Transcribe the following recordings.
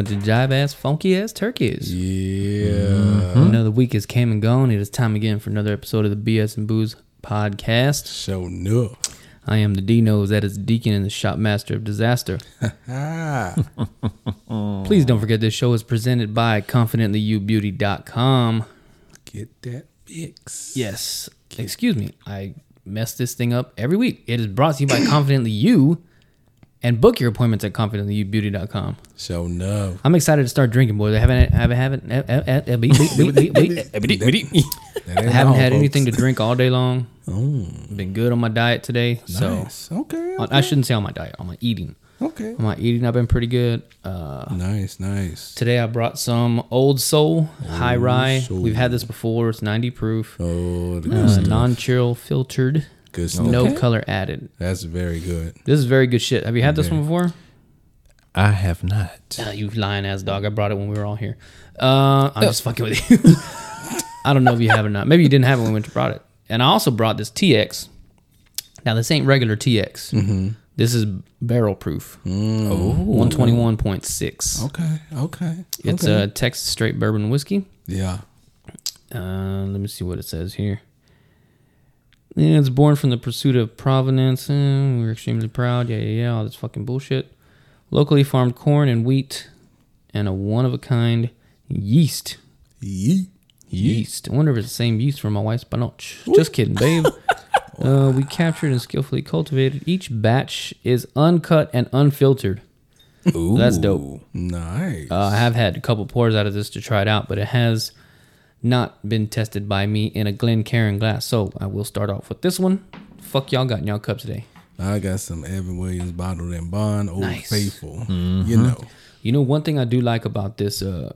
Bunch of jive ass, funky ass turkeys. Yeah. Another week has came and gone. It is time again for another episode of the BS and Booze podcast. So enough. I am the D Nose, that is Deacon and the Shot Master of Disaster. Ah. Please don't forget this show is presented by ConfidentlyYouBeauty.com. Get that fix. Yes, excuse me, I mess this thing up every week. It is brought to you by Confidently You, and book your appointments at ConfidentlyYouBeauty.com. So no. I'm excited to start drinking, boys. I haven't, haven't, haven't, eh, eh, eh, eh. I haven't had anything to drink all day long. Been good on my diet today. So Nice. Okay. okay. I shouldn't say on my diet. On my eating. Okay. On my eating, I've been pretty good. Uh, Nice, nice. today I brought some Old Soul High Rye. Soul. We've had this before. It's 90 proof. Oh, Uh, non-chill filtered. Good stuff. No color added. That's very good. This is very good shit. Have you had this Okay. one before? I have not. Uh, you lying ass dog. I brought it when we were all here. Uh, I'm just fucking with you. I don't know if you have it or not. Maybe you didn't have it when we brought it. And I also brought this TX. Now this ain't regular TX. Mm-hmm. This is barrel proof. Mm. Oh, 121.6. Okay. Okay. It's okay. a Texas straight bourbon whiskey. yeah. Uh, let me see what it says here. Yeah, it's born from the pursuit of provenance. Uh, we're extremely proud. Yeah, yeah, yeah. All this fucking bullshit. Locally farmed corn and wheat, and a one of a kind yeast. Yeet. Yeast. I wonder if it's the same yeast from my wife's banoche. Just kidding, babe. uh, we captured and skillfully cultivated. Each batch is uncut and unfiltered. Ooh. That's dope. Nice. Uh, I have had a couple pours out of this to try it out, but it has not been tested by me in a Glencairn glass. So I will start off with this one. Fuck y'all got in y'all cup today. I got some Evan Williams bottled and bond, Old Nice. Faithful. You know. You know, one thing I do like about this uh,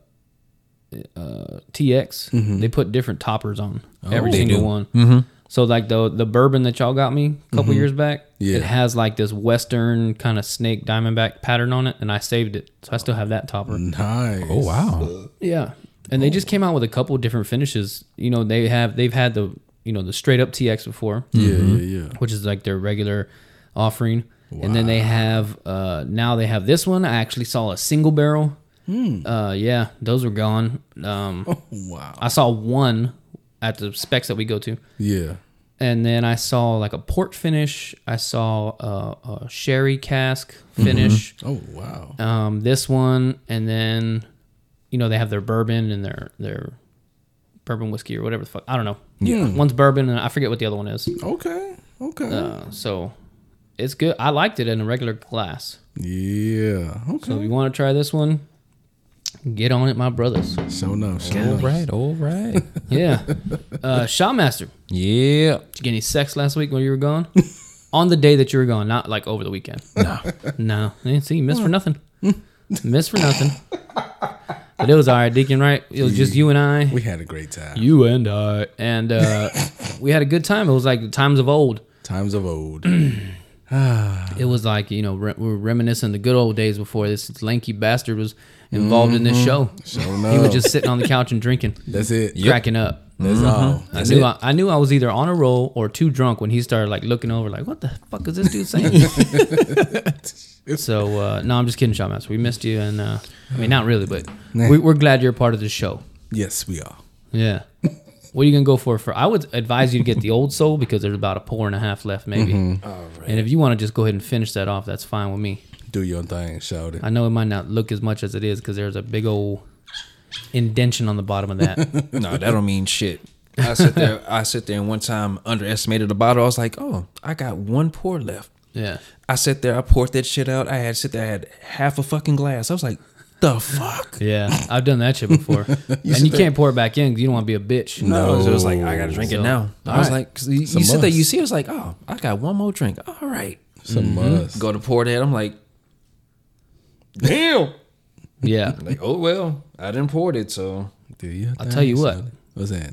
uh, TX, they put different toppers on every single do. one. So like the the bourbon that y'all got me a couple years back, Yeah. it has like this western kind of snake diamondback pattern on it, and I saved it, so I still have that topper. Nice. Oh wow. Yeah, and they just came out with a couple different finishes. You know, they have they've had the you know the straight up TX before, Yeah, yeah, yeah. which is like their regular offering, and then they have uh now they have this one. I actually saw a single barrel. Uh, yeah, those were gone. Um, Wow. I saw one at the specs that we go to, Yeah. and then I saw like a port finish. I saw uh, a sherry cask finish. Oh wow. Um, this one, and then you know they have their bourbon and their their bourbon whiskey or whatever the fuck. I don't know. Yeah, one's bourbon and I forget what the other one is. Okay. Okay. Uh, so it's good. I liked it in a regular glass. yeah. Okay. So if you want to try this one, get on it, my brothers. So enough. So All enough. right. All right. Yeah. uh, Shotmaster, yeah. did you get any sex last week when you were gone? on the day that you were gone, not like over the weekend. No. No, see, you missed for nothing. missed for nothing. But it was all right, Deacon. Right? It was just you and I. We had a great time. You and I, and uh, we had a good time. It was like the times of old. Times of old. It was like you know re- we were reminiscing the good old days before this lanky bastard was involved in this show. So He was just sitting on the couch and drinking, That's it. cracking up. That's all. I knew I, I knew I was either on a roll or too drunk when he started like looking over like what the fuck is this dude saying? so uh, no, I'm just kidding, Shotmaster. We missed you, and uh, I mean not really, but we, we're glad you're a part of the show. Yes, we are. Yeah. What are you gonna go for? For I would advise you to get the old soul because there's about a pour and a half left, maybe. And if you want to just go ahead and finish that off, that's fine with me. Do your thing, shout it. I know it might not look as much as it is because there's a big old indention on the bottom of that. No, that don't mean shit. I sit there. I sit there and one time underestimated the bottle. I was like, oh, I got one pour left. yeah. I sat there. I poured that shit out. I had sit there. I had half a fucking glass. I was like, the fuck. Yeah, I've done that shit before, and you can't pour it back in because you don't want to be a bitch. No, so it was like I gotta drink So, it now. I was right. like, 'cause you, you sit there, you see, it was like, oh, I got one more drink. All right, Some mm-hmm. must. go to pour that. I'm like, damn. Yeah. Like, oh well, I didn't pour it, so Do you? I'll tell you what. What's that?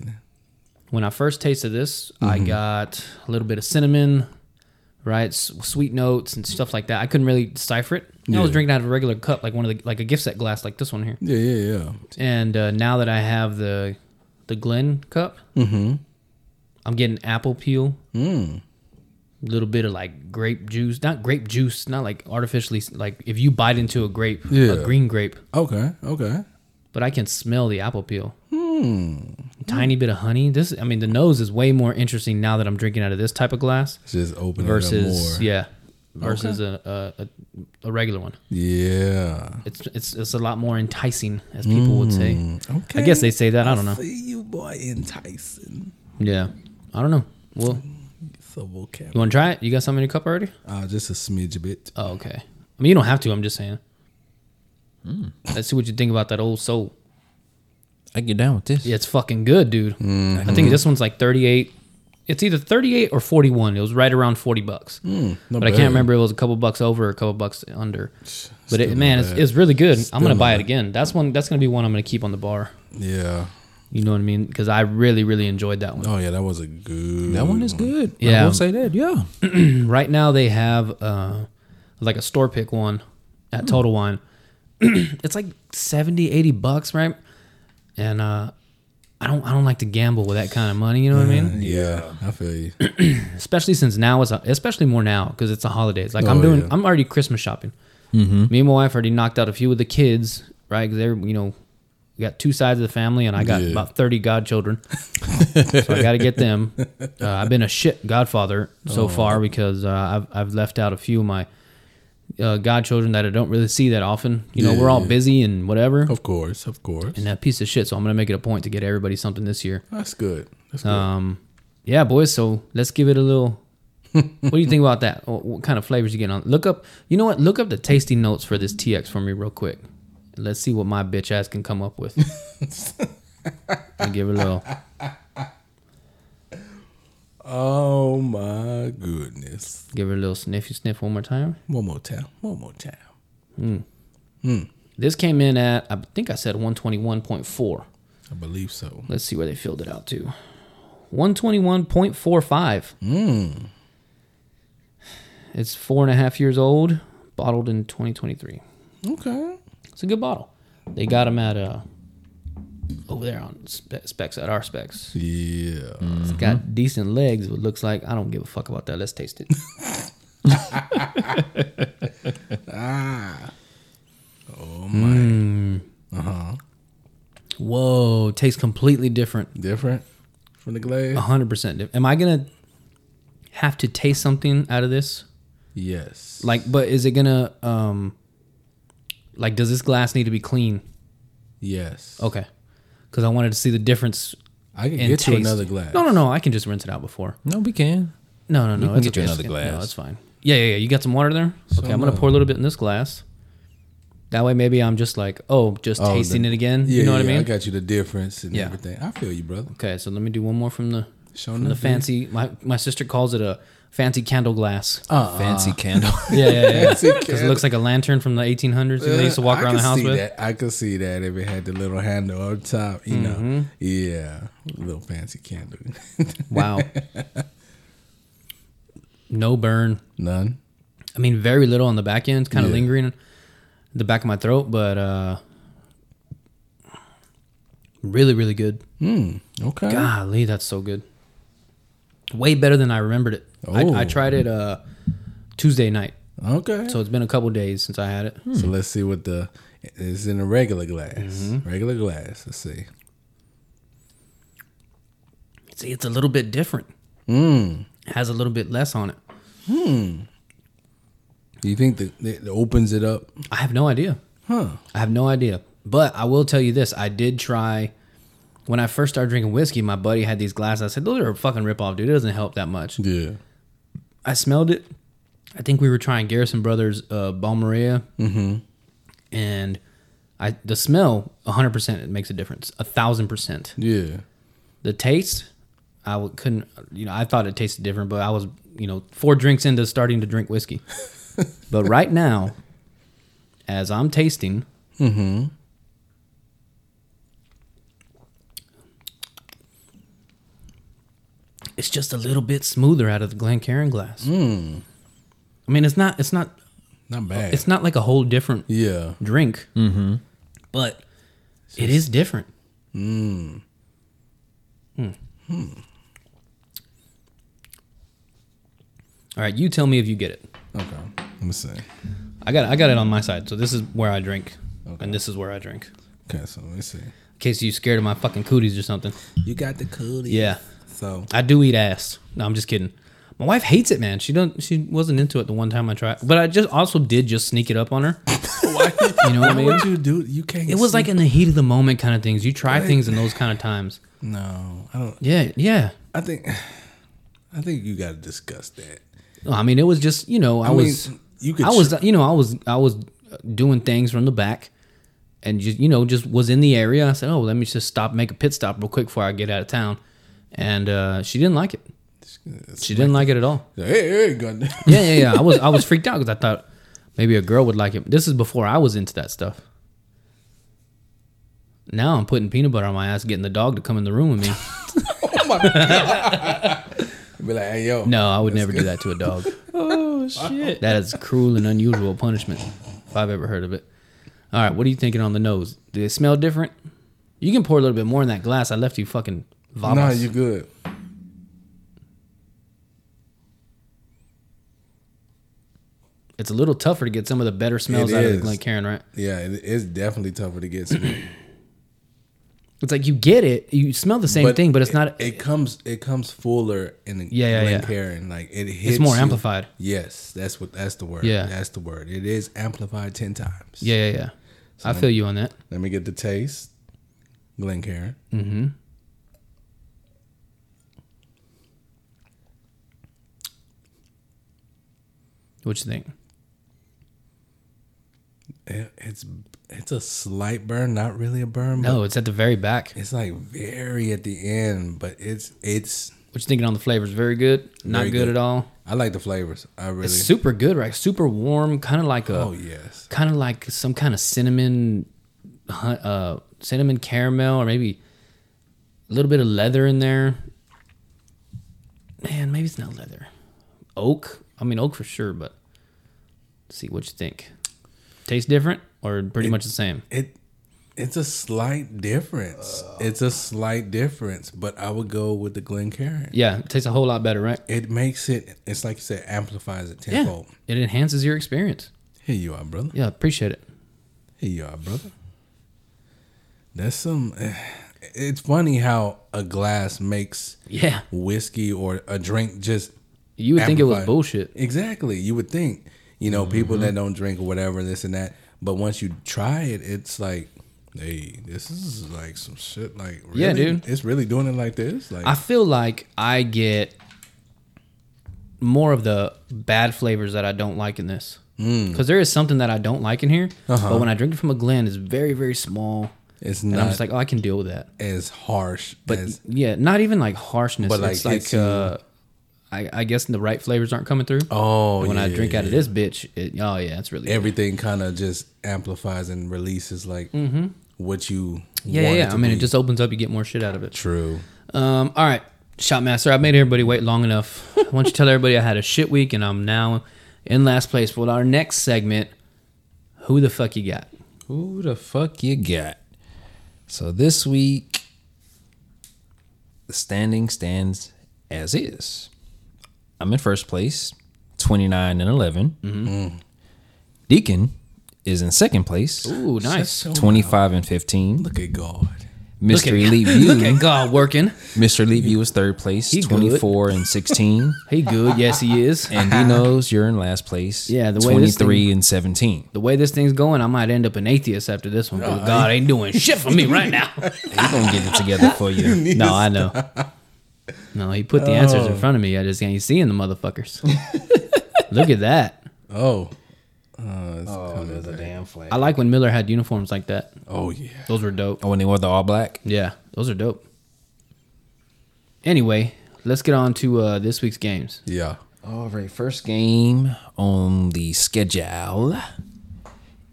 When I first tasted this, I got a little bit of cinnamon, right? S- sweet notes and stuff like that. I couldn't really decipher it. I was drinking out of a regular cup, like one of the like a gift set glass, like this one here. Yeah, yeah, yeah. And uh, now that I have the the Glen cup, Mm-hmm. I'm getting apple peel, Mm. Little bit of like grape juice, not grape juice, not like artificially like if you bite into a grape, Yeah. a green grape, Okay, okay. but I can smell the apple peel. Hmm. Tiny bit of honey. This, I mean, the nose is way more interesting now that I'm drinking out of this type of glass Just open it versus up more. yeah, versus a, a, a a regular one. Yeah. It's it's it's a lot more enticing, as people would say. Mm, Okay. I guess they say that. I don't know. See you, boy, enticing. Yeah, I don't know. Well, So vocab. you want to try it? You got some in your cup already? Uh, just a smidge of it. Oh, okay. I mean, you don't have to. I'm just saying. Hmm. Let's see what you think about that old soul. I get down with this. Yeah, it's fucking good, dude. Mm-hmm. I think this one's like 38. It's either 38 or 41. It was right around 40 bucks. Hmm, not but I can't remember. It was a couple bucks over or a couple bucks under. But it, man, it's, it's really good. I'm gonna buy not it again. That's one. That's gonna be one I'm gonna keep on the bar. Yeah. You know what I mean? Because I really, really enjoyed that one. Oh yeah, that was a good. That one is good. Yeah. I will say that. Yeah. Right now they have uh, like a store pick one at Total Wine. it's like 70, 80 bucks, right? And uh, I don't, I don't like to gamble with that kind of money. You know what I mean? Yeah, I feel you. especially since now it's a, especially more now because it's the holidays. Like I'm Oh, doing, yeah. I'm already Christmas shopping. Me and my wife already knocked out a few of the kids, right? Because they're you know, we got two sides of the family, and I got Yeah. about thirty godchildren, so I got to get them. Uh, I've been a shit godfather Oh. so far because uh, I've I've left out a few of my uh, godchildren that I don't really see that often. You know, Yeah, we're all busy and whatever, Of course, of course. and that piece of shit. So I'm gonna make it a point to get everybody something this year. That's good. That's good. Um, yeah, boys. So let's give it a little. what do you think about that? What, kind of flavors you get on? Look up. You know what? Look up the tasting notes for this TX for me real quick. Let's see what my bitch ass can come up with. and give it a little. oh my goodness. Give it a little sniffy sniff one more time. One more time. One more time. Hmm. Hmm. This came in at I think I said one twenty one point four. I believe so. Let's see where they filled it out to. One twenty one point four five. Mm. It's four and a half years old. Bottled in twenty twenty three. Okay. It's a good bottle. They got them at uh over there on spe- specs at our specs. Yeah. It's got decent legs. It looks like I don't give a fuck about that. Let's taste it. Ah. Oh my. Uh huh. Whoa, tastes completely different. Different from the glass. hundred percent different. Am I gonna have to taste something out of this? Yes. Like, but is it gonna um like does this glass need to be clean? Yes. Okay, because I wanted to see the difference I can get you another glass. No, no, no. I can just rinse it out before. No, we can. No, no, no. can it's get you another It's- No, glass. it's fine. Yeah, yeah, yeah. You got some water there? Okay, I'm gonna uh, pour a little bit in this glass. That way, maybe I'm just like, oh, just Oh, tasting the- it again. Yeah, you know what I mean? I got you the difference and Yeah. everything. I feel you, brother. okay, so let me do one more from the Show from the fancy. My my sister calls it a fancy candle glass. Uh, Fancy candle. Yeah, yeah, yeah. Because it looks like a lantern from the 1800s. You know, they used to walk I around the house with. That. I could see that if it had the little handle on top, you Mm-hmm. know. Yeah, little fancy candle. Wow. no burn. None. I mean, very little on the back end, kind of Yeah. lingering in the back of my throat, but uh really, really good. Hmm. Okay. Golly, that's so good. Way better than I remembered it. I, I Oh. tried it uh Tuesday night, Okay. so it's been a couple days since I had it. So let's see what the it's in a regular glass. Mm-hmm. Regular glass. Let's see. See, it's a little bit different. Mm. It has a little bit less on it. Hmm. Do you think that it opens it up? I have no idea. Huh. I have no idea. But I will tell you this: I did try when I first started drinking whiskey. My buddy had these glasses. I said, "Those are a fucking ripoff, dude. It doesn't help that much." Yeah. I smelled it. I think we were trying Garrison Brothers uh, Balmorhea, mm-hmm. and I the smell 100 percent it makes a difference, a thousand percent. Yeah. The taste, I w- couldn't, you know, I thought it tasted different, but I was, you know, four drinks into starting to drink whiskey. but right now, as I'm tasting, Mm-hmm. It's just a little bit smoother out of the Glencairn glass. Mm. I mean, it's not. It's not. Not bad. It's not like a whole different yeah. drink, Mm-hmm. but it is different. Mm. All right, you tell me if you get it. Okay. Let me see. I got I got it on my side. So this is where I drink, Okay. and this is where I drink. Okay, so let me see. In case you're scared of my fucking cooties or something. You got the cootie. Yeah, So I do eat ass. No, I'm just kidding. My wife hates it, man. She don't. She wasn't into it the one time I tried, but I just also did just sneak it up on her. why? You know what I mean? would you do? You can't. It was like in the heat of the moment kind of things. You try things in those kind of times. no. I don't. Yeah, yeah. I think. I think you got to discuss that. No, I mean, it was just you know I, I mean, was you could I was you know I was I was doing things from the back, and just you know just was in the area. I said, oh, let me just stop, make a pit stop real quick before I get out of town, and uh, she didn't like it. She didn't like it at all. Hey, hey, goddamn. Yeah, yeah, yeah. I was I was freaked out because I thought maybe a girl would like it. This is before I was into that stuff. Now I'm putting peanut butter on my ass, getting the dog to come in the room with me. Be like, hey, yo. No, I would never do that to a dog. Oh shit! That is cruel and unusual punishment, if I've ever heard of it. All right, what are you thinking on the nose? Do they smell different? You can pour a little bit more in that glass. I left you fucking vamos. Nah, you good. it's a little tougher to get some of the better smells It out of the is. Glencairn, right? Yeah, it's definitely tougher to get. It's like you get it, you smell the same thing, but it's it, not. It comes. It comes fuller in the Yeah, yeah, yeah. Glencairn. Like it hits. it's more you. amplified. Yes, that's what. That's the word. Yeah. that's the word. It is amplified ten times. Yeah, yeah, yeah. I feel you on that. Let me get the taste. Glencairn. Mm-hmm. What you think? It, it's it's a slight burn, not really a burn. No, it's at the very back. it's like very at the end, but it's it's. What you thinking on the flavors? Very good. Not Very good, good. at all. I like the flavors. I really. It's super good, right? Super warm, kind of like a, oh yes. kind of like some kind of cinnamon, uh, cinnamon caramel, or maybe a little bit of leather in there. Man, maybe it's not leather. Oak. I mean oak for sure, but see what you think. Tastes different or pretty much the same. It it's a slight difference. it's a slight difference, but I would go with the Glencairn. Yeah, it tastes a whole lot better, right? It makes it. It's like you said, amplifies it Yeah, tenfold. it enhances your experience. Here you are, brother. Yeah, appreciate it. Here you are, brother. That's some. eh, It's funny how a glass makes Yeah, whiskey or a drink just you would think it was bullshit. exactly. You would think, you know, people Mm-hmm. that don't drink or whatever, this and that. But once you try it, it's like, hey, this is like some shit. Like, really? Yeah, dude. it's really doing it like this. Like, I feel like I get more of the bad flavors that I don't like in this. Mm. Because there is something that I don't like in here, Uh-huh. but when I drink it from a Glen, it's very, very small, it's and not I'm just like, oh, I can deal with that. as harsh, But as yeah, not even like harshness. But, like, it's like, uh, I, I guess the right flavors aren't coming through. oh, when I yeah, drink out of this bitch, it, oh yeah, it's really everything kind of just amplifies and releases like what you. Mm-hmm. yeah, yeah. yeah. I mean, be. it just opens up. You get more shit out of it. true. Um, all right, Shotmaster. I've made everybody wait long enough. Why don't you tell everybody I had a shit week and I'm now in last place. For our next segment, who the fuck you got? Who the fuck you got? So this week, the standing stands as is. I'm in first place, 29 and 11. Mm-hmm. Deacon is in second place, Ooh, nice. So 25 and 15. Look at God. Mr. at- Elite Look at God working. Mr. Elite View is third place, He good. 24 and 16. He good. Yes, he is. And he knows you're in last place, Yeah, the way this 23 and 17. The way this thing's going, I might end up an atheist after this one. 'cause God ain't doing shit for me right now. He's gonna get it together for you. no, I know. No, he put the answers in front of me. I just ain't seeing the motherfuckers. Look at that. Oh. Oh, it's Oh, coming there's a back. damn flag. I like when Miller had uniforms like that. Oh yeah. Those were dope. Oh, when they wore the all black. Yeah, those are dope. Anyway, let's get on to uh, this week's games. Yeah. All right, first game on the schedule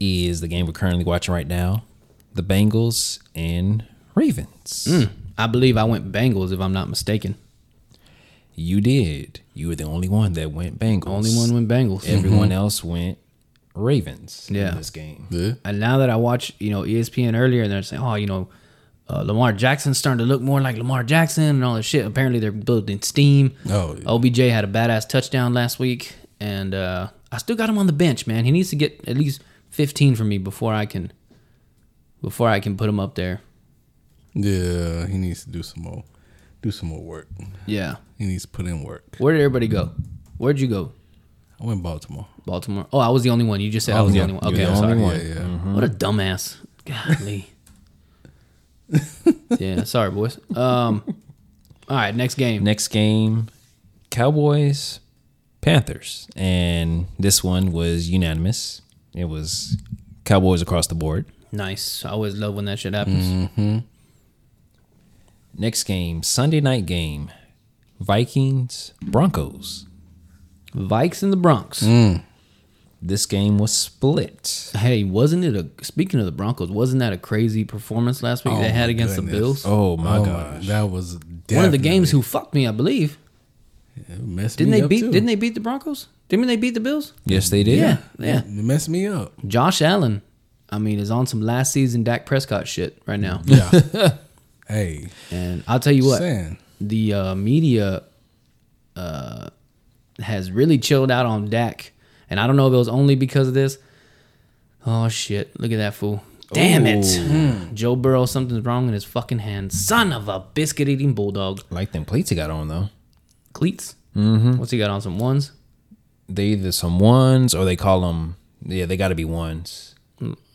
is the game we're currently watching right now the Bengals and Ravens. I believe I went Bengals if I'm not mistaken. You did. You were the only one that went Bengals. Only one went Bengals. Everyone else went Ravens Yeah. in this game. Yeah. And now that I watch, you know, ESPN earlier, and they're saying, oh, you know, uh, Lamar Jackson's starting to look more like Lamar Jackson and all this shit. Apparently, they're building steam. Oh, yeah. OBJ had a badass touchdown last week, and uh, I still got him on the bench, man. He needs to get at least 15 from me before I can, before I can put him up there. Yeah, he needs to do some more, do some more work. Yeah. He needs to put in work. Where did everybody go? Where'd you go? I went Baltimore. Baltimore. Oh, I was the only one. You just said I was the only one. Okay, the I'm sorry. one. Yeah, yeah. What a dumbass. Golly. yeah, sorry, boys. Um, all right, next game. Next game, Cowboys, Panthers, and this one was unanimous. It was Cowboys across the board. Nice. I always love when that shit happens. Next game, Sunday night game, Vikings, Broncos. Vikes and the Bronx. Mm. This game was split. Hey, wasn't it a speaking of the Broncos? Wasn't that a crazy performance last week Oh, they had against goodness. the Bills? Oh my oh gosh. that was One of the games who fucked me, I believe. it messed Didn't me they up, beat? too. Didn't they beat the Broncos? Didn't they beat the Bills? Yes, they did. Yeah, yeah. It messed me up. Josh Allen, I mean, is on some last season Dak Prescott shit right now. Yeah. hey, And I'll tell you what, saying the uh, media uh, has really chilled out on Dak, and I don't know if it was only because of this. Oh shit! Look at that fool! Damn it! Joe Burrow, something's wrong in his fucking hand. Son of a biscuit eating bulldog. Like them cleats he got on though. Cleats. Mm-hmm. What's he got on? Some ones. They either some ones or they call them. Yeah, they got to be ones.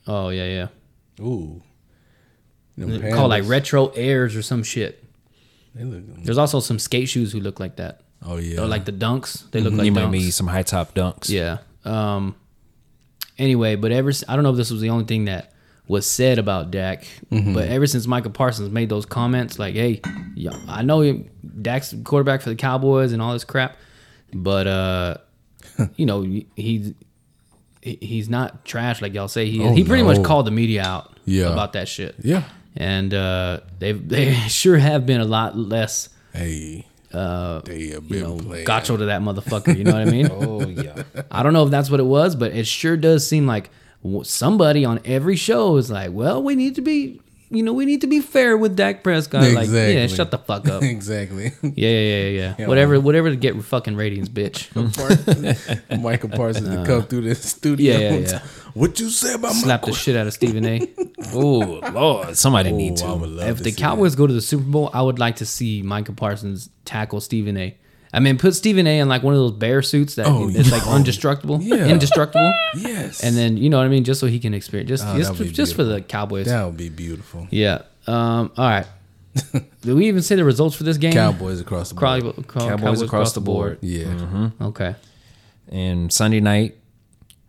Oh yeah, yeah. ooh, Called like retro airs or some shit. They look, There's also some skate shoes who look like that. oh yeah, Or like the dunks. They look like you dunks. might be some high top dunks. Yeah. Um. Anyway, but ever s- I don't know if this was the only thing that was said about Dak, but ever since Micah Parsons made those comments, like, "Hey, yeah, I know he- Dak's the quarterback for the Cowboys and all this crap, but uh, you know, he he- he's not trash like y'all say he is. Oh, he pretty no. much called the media out Yeah. about that shit. yeah. And uh, they they sure have been a lot less Hey, uh, they have been you know playing. gacho to that motherfucker. You know what I mean? Oh yeah. I don't know if that's what it was, but it sure does seem like somebody on every show is like, "Well, we need to be, you know, we need to be fair with Dak Prescott." Like, yeah, shut the fuck up. exactly. yeah, yeah, yeah. yeah. Whatever, whatever to get fucking ratings, bitch. Micah Parsons to come through the studio. Yeah, yeah, yeah. What you say about Slap my the shit out of Stephen A. oh Lord, somebody need to. I would love if to the see Cowboys go to the Super Bowl, I would like to see Micah Parsons tackle Stephen A. I mean, put Stephen A. in like one of those bear suits that Oh, it's like yeah. undestructible, Yeah. indestructible. Yes, and then you know what I mean, just so he can experience, just Oh, just, just for the Cowboys. that would be beautiful. Yeah. Um. All right. Did we even say the results for this game? Cowboys across the board. Cowboys, across, the board. Yeah, Okay. And Sunday night,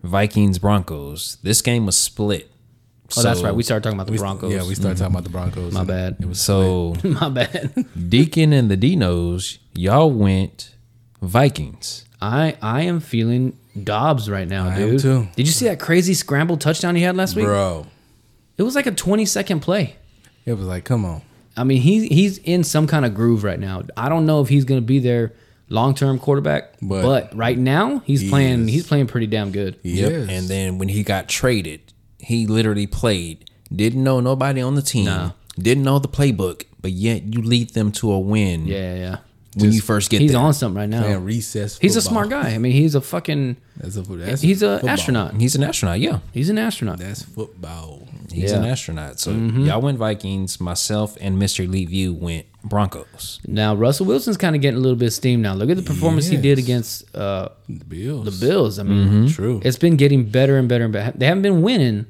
Vikings Broncos. This game was split. Oh, that's right. We started talking about the We- Broncos. Yeah, we started talking mm-hmm. about the Broncos. My bad. It was So My bad. Deacon and the Dinos, y'all went Vikings. I I am feeling Dobbs right now, I am dude. too. Did you see that crazy scramble touchdown he had last week? bro. It was like a 20 second play. It was like, come on. I mean, he's he's in some kind of groove right now. I don't know if he's going to be their long term quarterback, but, But right now he's he playing. is. He's playing pretty damn good. He Yep. is. And then when he got traded, he literally played. Didn't know nobody on the team. Nah. Didn't know the playbook, but yet you lead them to a win Yeah, yeah. when you first get He's there. on something right now. playing recess. He's a football. smart guy. I mean, he's a fucking. That's a, that's He's a football. astronaut. He's an astronaut, yeah. He's an astronaut. That's football. He's Yeah. an astronaut. So Mm-hmm. y'all went Vikings. Myself and Mr. Elite View went Broncos. Now Russell Wilson's kind of getting a little bit of steam now. Look at the performance he did against uh, The Bills. the Bills. I mean, True. it's been getting better and better and better. They haven't been winning.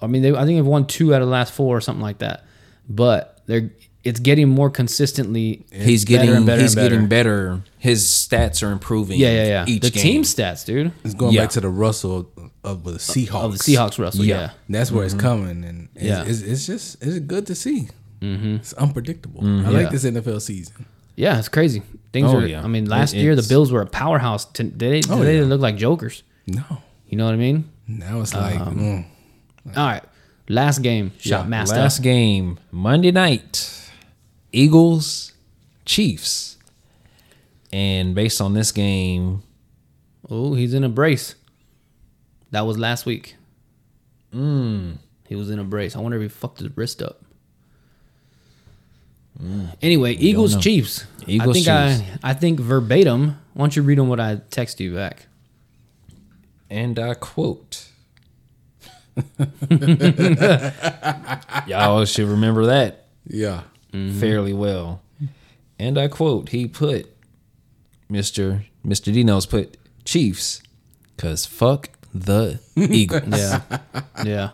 I mean, they, I think they've won two out of the last four or something like that. But they're it's getting more consistently. He's better getting and better he's and better. getting better. His stats are improving. Yeah, yeah, yeah. Each the game. team stats, dude, It's going Yeah. back to the Russell of the Seahawks. of the Seahawks, Russell. Yeah. Yeah, That's where it's coming, and it's, Yeah. it's, it's just it's good to see. Mm-hmm. It's unpredictable. I Yeah. like this NFL season. yeah, it's crazy. Things Oh, are. yeah. I mean, last It- year the Bills were a powerhouse. To, they Oh, they yeah. didn't look like jokers. No, You know what I mean? Now it's like, Um, mm, All right, last game. Shot Yeah, master. Last game, Monday night, Eagles, Chiefs. And based on this game, Oh, he's in a brace. That was last week. Mm. He was in a brace. I wonder if he fucked his wrist up. Anyway, Eagles. Chiefs. Eagles, I think Chiefs. I I think verbatim. Why don't you read on what I text you back? and I quote, Y'all should remember that yeah. Mm-hmm. fairly well. And I quote, he put Mr. Mr. Dino's put Chiefs, cause fuck the Eagles. Yeah, yeah.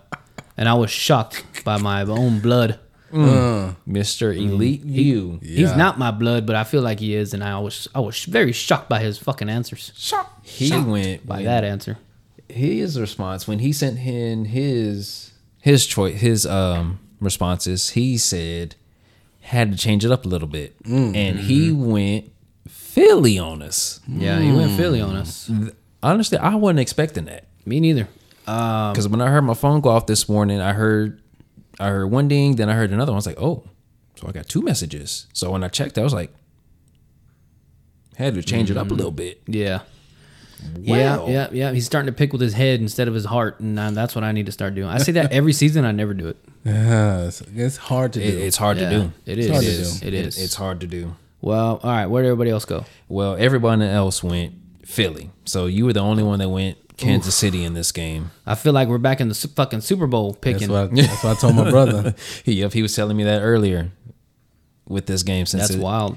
And I was shocked by my own blood. Mm. Mm. Mr. Mm. Elite View. He's Yeah. not my blood, but I feel like he is, and I was I was very shocked by his fucking answers. Shocked. He went By when- that answer. His response when he sent in his his choice his um responses he said had to change it up a little bit. And he went philly on us. Yeah, he went Philly on us. honestly i wasn't expecting that. Me neither. Um, because when i heard my phone go off this morning i heard i heard one ding then i heard another one. I was like oh so i got two messages. So when i checked i was like had to change it up a little bit. Yeah. Wow. Yeah, yeah, yeah. He's starting to pick with his head instead of his heart, and uh, that's what I need to start doing. I say that every season. I never do it. Yeah, it's, it's hard to do. It- it's hard Yeah, to do It is. hard to It is. do. It is. it's hard to do Well, all right. Where did everybody else go? Well, everyone else went Philly. So you were the only one that went Kansas City in this game. I feel like we're back in the su- fucking Super Bowl that's, picking. what I, that's what I told my brother. yep, he was telling me that earlier with this game since That's it- wild.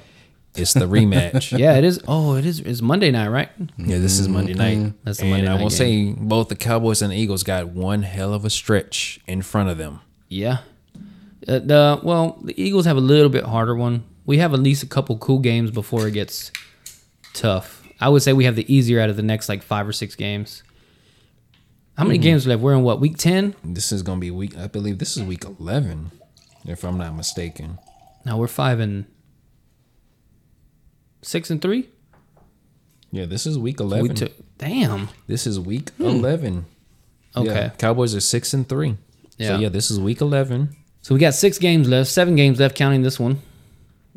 It's the rematch. Yeah, it is. Oh, it is. It's Monday night, right? Yeah, this is Monday night. That's the and Monday I night I will game. say both the Cowboys and the Eagles got one hell of a stretch in front of them. Yeah. Uh, the well, the Eagles have a little bit harder one. We have at least a couple cool games before it gets tough. I would say we have the easier out of the next like five or six games. How many games left? We're in what week ten? This is going to be week, I believe this is week 11, if I'm not mistaken. Now we're five and six and three. Yeah, this is week We 11. took. Damn. this is week hmm. 11. Okay. Yeah, Cowboys are 6 and 3. Yeah. So yeah, this is week 11. So we got six games left, seven games left, counting this one.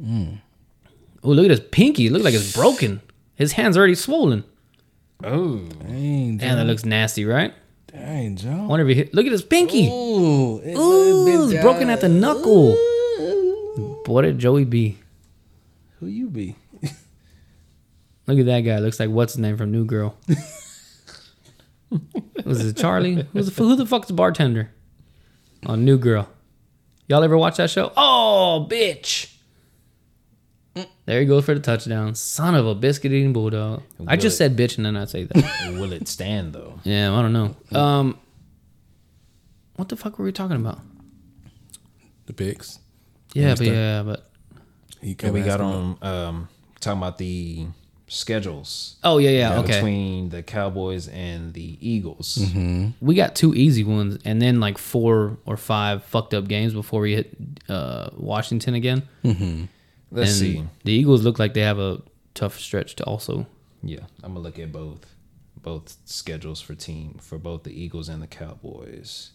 Oh, look at his pinky. It looks like it's broken. His hand's already swollen. Oh. Dang, Damn, that looks nasty, right? dang, Joe. Wonder if he hit. Look at his pinky. Ooh, it, Ooh, it's broken at the knuckle. What did Joey be? Who you be? Look at that guy. Looks like what's his name from New Girl. Was it Charlie? Who's the, who the fuck's the bartender on New Girl? Y'all ever watch that show? Oh, bitch! There he goes for the touchdown. Son of a biscuit eating bulldog. I just said bitch and then I say that. Will it stand though? yeah, I don't know. Um, what the fuck were we talking about? The picks. Yeah, but yeah, but He Yeah, we got on um talking about the schedules oh yeah, yeah, okay. between the Cowboys and the Eagles. we got two easy ones and then like four or five fucked up games before we hit uh, Washington again. Let's and see. The Eagles look like they have a tough stretch to also. Yeah, I'm gonna look at both both schedules for team for both the Eagles and the Cowboys.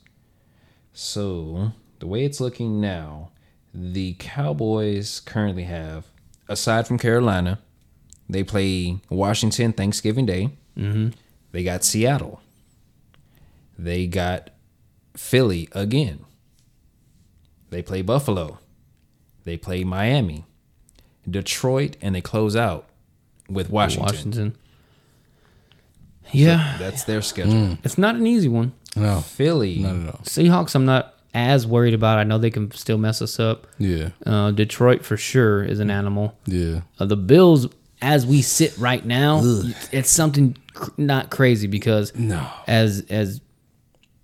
So the way it's looking now, the Cowboys currently have, aside from Carolina, they play Washington Thanksgiving Day. Mm-hmm. They got Seattle. They got Philly again. They play Buffalo. They play Miami, Detroit, and they close out with Washington. Washington. Yeah, That's their schedule. it's not an easy one. No, Philly. not at all. Seahawks, I'm not as worried about. I know they can still mess us up. Yeah, Uh, Detroit for sure is an animal. yeah. Uh, the Bills, as we sit right now, it's something cr- not crazy because No. as as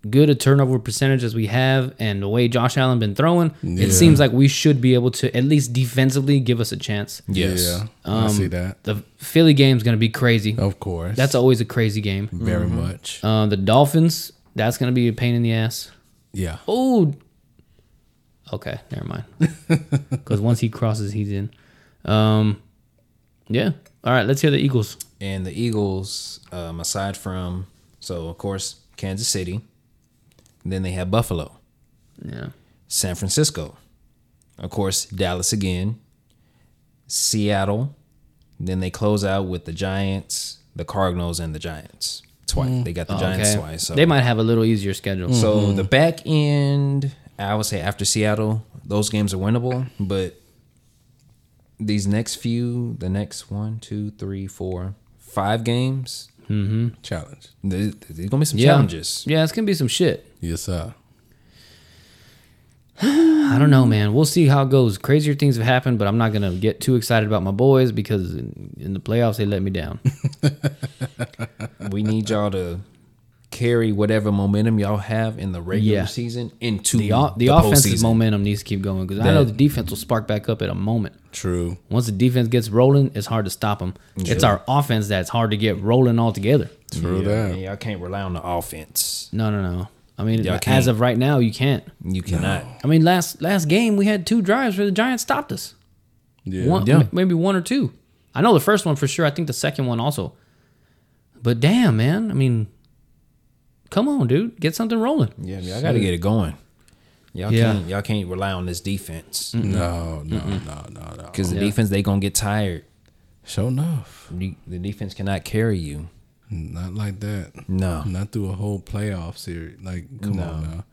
good a turnover percentage as we have, and the way Josh Allen been throwing, Yeah. it seems like we should be able to at least defensively give us a chance. Yes. Yeah, I see that. The Philly game's gonna be crazy. Of course. That's always a crazy game. very much. Uh, the Dolphins, that's gonna be a pain in the ass. Yeah. Oh, okay, never mind. Because once he crosses, he's in. Um, yeah. All right, let's hear the Eagles. And the Eagles, um, aside from, so of course, Kansas City. Then they have Buffalo, Yeah. San Francisco, of course, Dallas again, Seattle. Then they close out with the Giants, the Cardinals, and the Giants twice. They got the Giants Okay. twice. So They might have a little easier schedule. So the back end, I would say after Seattle, those games are winnable. But these next few, the next one, two, three, four, five games, mm-hmm. Challenge. there- there's gonna be some yeah. challenges. Yeah, it's gonna be some shit. Yes, sir. I don't know, man. We'll see how it goes. Crazier things have happened, but I'm not gonna get too excited about my boys because in, in the playoffs they let me down. We need y'all to carry whatever momentum y'all have in the regular Yeah. season into The o- the, the offensive postseason. momentum needs to keep going because I know the defense will spark back up at a moment. True. Once the defense gets rolling, it's hard to stop them. It's our offense that's hard to get rolling altogether. True Yeah, that. y'all can't rely on the offense. No, no, no. I mean, Y'all as can't. of right now, you can't. You cannot. I mean, last last game we had two drives where the Giants stopped us. Yeah. One, Yeah. maybe one or two. I know the first one for sure. I think the second one also. But damn, man. I mean, come on, dude, get something rolling. Yeah, y'all got to get it going. Y'all Yeah. can't. Y'all can't rely on this defense No, no, no, no, no. because the Yeah. defense they gonna get tired. Sure enough. The the defense cannot carry you. Not like that. No. Not through a whole playoff series. Like, come No. on now.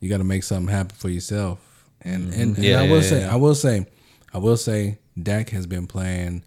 You got to make something happen for yourself. And and, and Yeah, I will yeah, say, yeah. I will say, I will say, Dak has been playing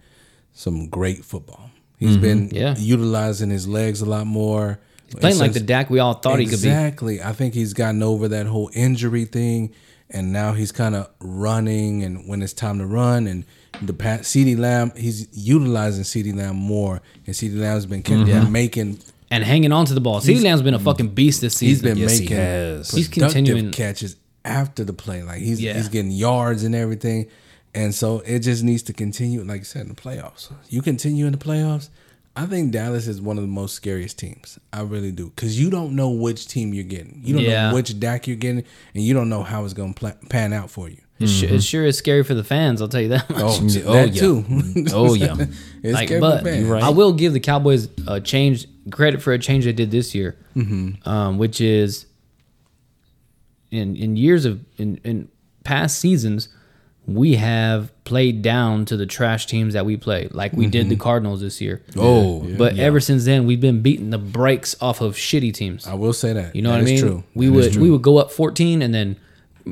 some great football. He's been Mm-hmm. Yeah. utilizing his legs a lot more. Playing like the Dak we all thought he could be. Exactly. I think he's gotten over that whole injury thing, and now he's kind of running. And when it's time to run, and the pat CeeDee Lamb, he's utilizing CeeDee Lamb more, and CeeDee Lamb's been Mm-hmm. making. And hanging on to the ball. CeeDee Lamb's been a fucking beast this He's season. been Yes, he making has. He's continuing- catches after the play. Like he's Yeah. he's getting yards and everything, and so it just needs to continue. Like you said in the playoffs, you continue in the playoffs. I think Dallas is one of the most scariest teams. I really do, because you don't know which team you're getting. You don't Yeah. know which Dak you're getting, and you don't know how it's going to pla- pan out for you. It, su- it sure is scary for the fans. I'll tell you that much. Oh, Oh, yeah. too. Oh, yeah. it's Like, scary but for fans. Right. I will give the Cowboys a change credit for a change they did this year, Mm-hmm. um, which is in in years of in in past seasons, we have played down to the trash teams that we play, like we did the Cardinals this year. Oh, but ever since then, we've been beating the brakes off of shitty teams. I will say that. You know That what I mean? True. We That is would true. we would go up fourteen and then,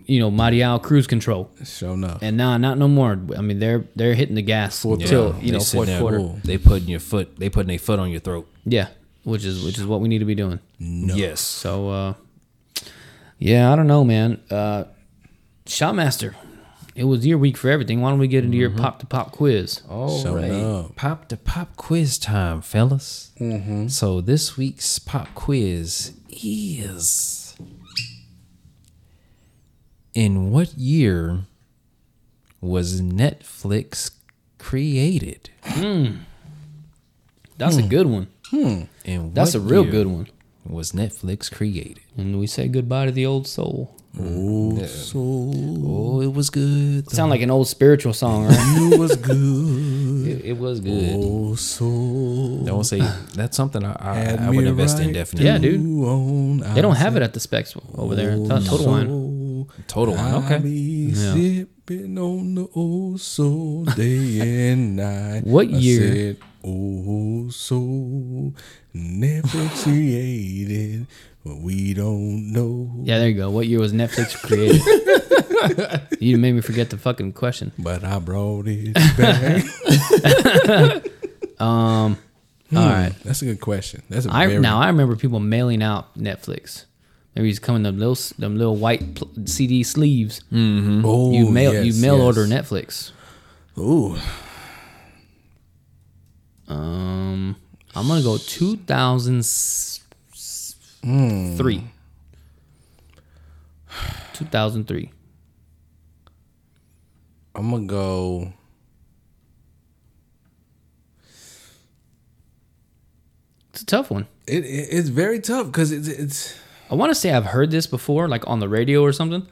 you know, Marial cruise control. Sure enough. And now, not no more. I mean, they're they're hitting the gas Fourth till you know They sit fourth there, quarter. They putting your foot. They putting their foot on your throat. Yeah, which is which is what we need to be doing. Yes. So, uh, yeah, I don't know, man. Uh, Shotmaster, it was your week for everything. Why don't we get into your mm-hmm. pop to pop quiz? Oh, All Show right. up. Pop to pop quiz time, fellas. Mm-hmm. So this week's pop quiz is In what year was Netflix created? Hmm. That's a hmm. good one. Hmm. In That's a real good one. Was Netflix created? And we say goodbye to the old soul. Oh, so Oh, it was good. Sound like an old spiritual song, right? you was good. it, it was good. Oh, so Don't say that's something I, I, I would me invest in definitely. Yeah, dude. on They don't have it at the specs over there. T- Total Wine. Total Wine, I okay. be Yeah. sipping on the old soul day and night. What I year? Said, oh, so Netflix created, but we don't know. Yeah, there you go. What year was Netflix created? you made me forget the fucking question. But I brought it back. Um, hmm, all right. That's a good question. That's a I very, now I remember people mailing out Netflix. Maybe he's coming them little them little white pl- CD sleeves. Mm-hmm. Oh, You mail yes, you mail yes. order Netflix. Ooh, Um, I'm gonna go Hmm. 2003. 2003. I'm gonna go. It's a tough one. It, it it's very tough because it's it's I want to say I've heard this before, like on the radio or something,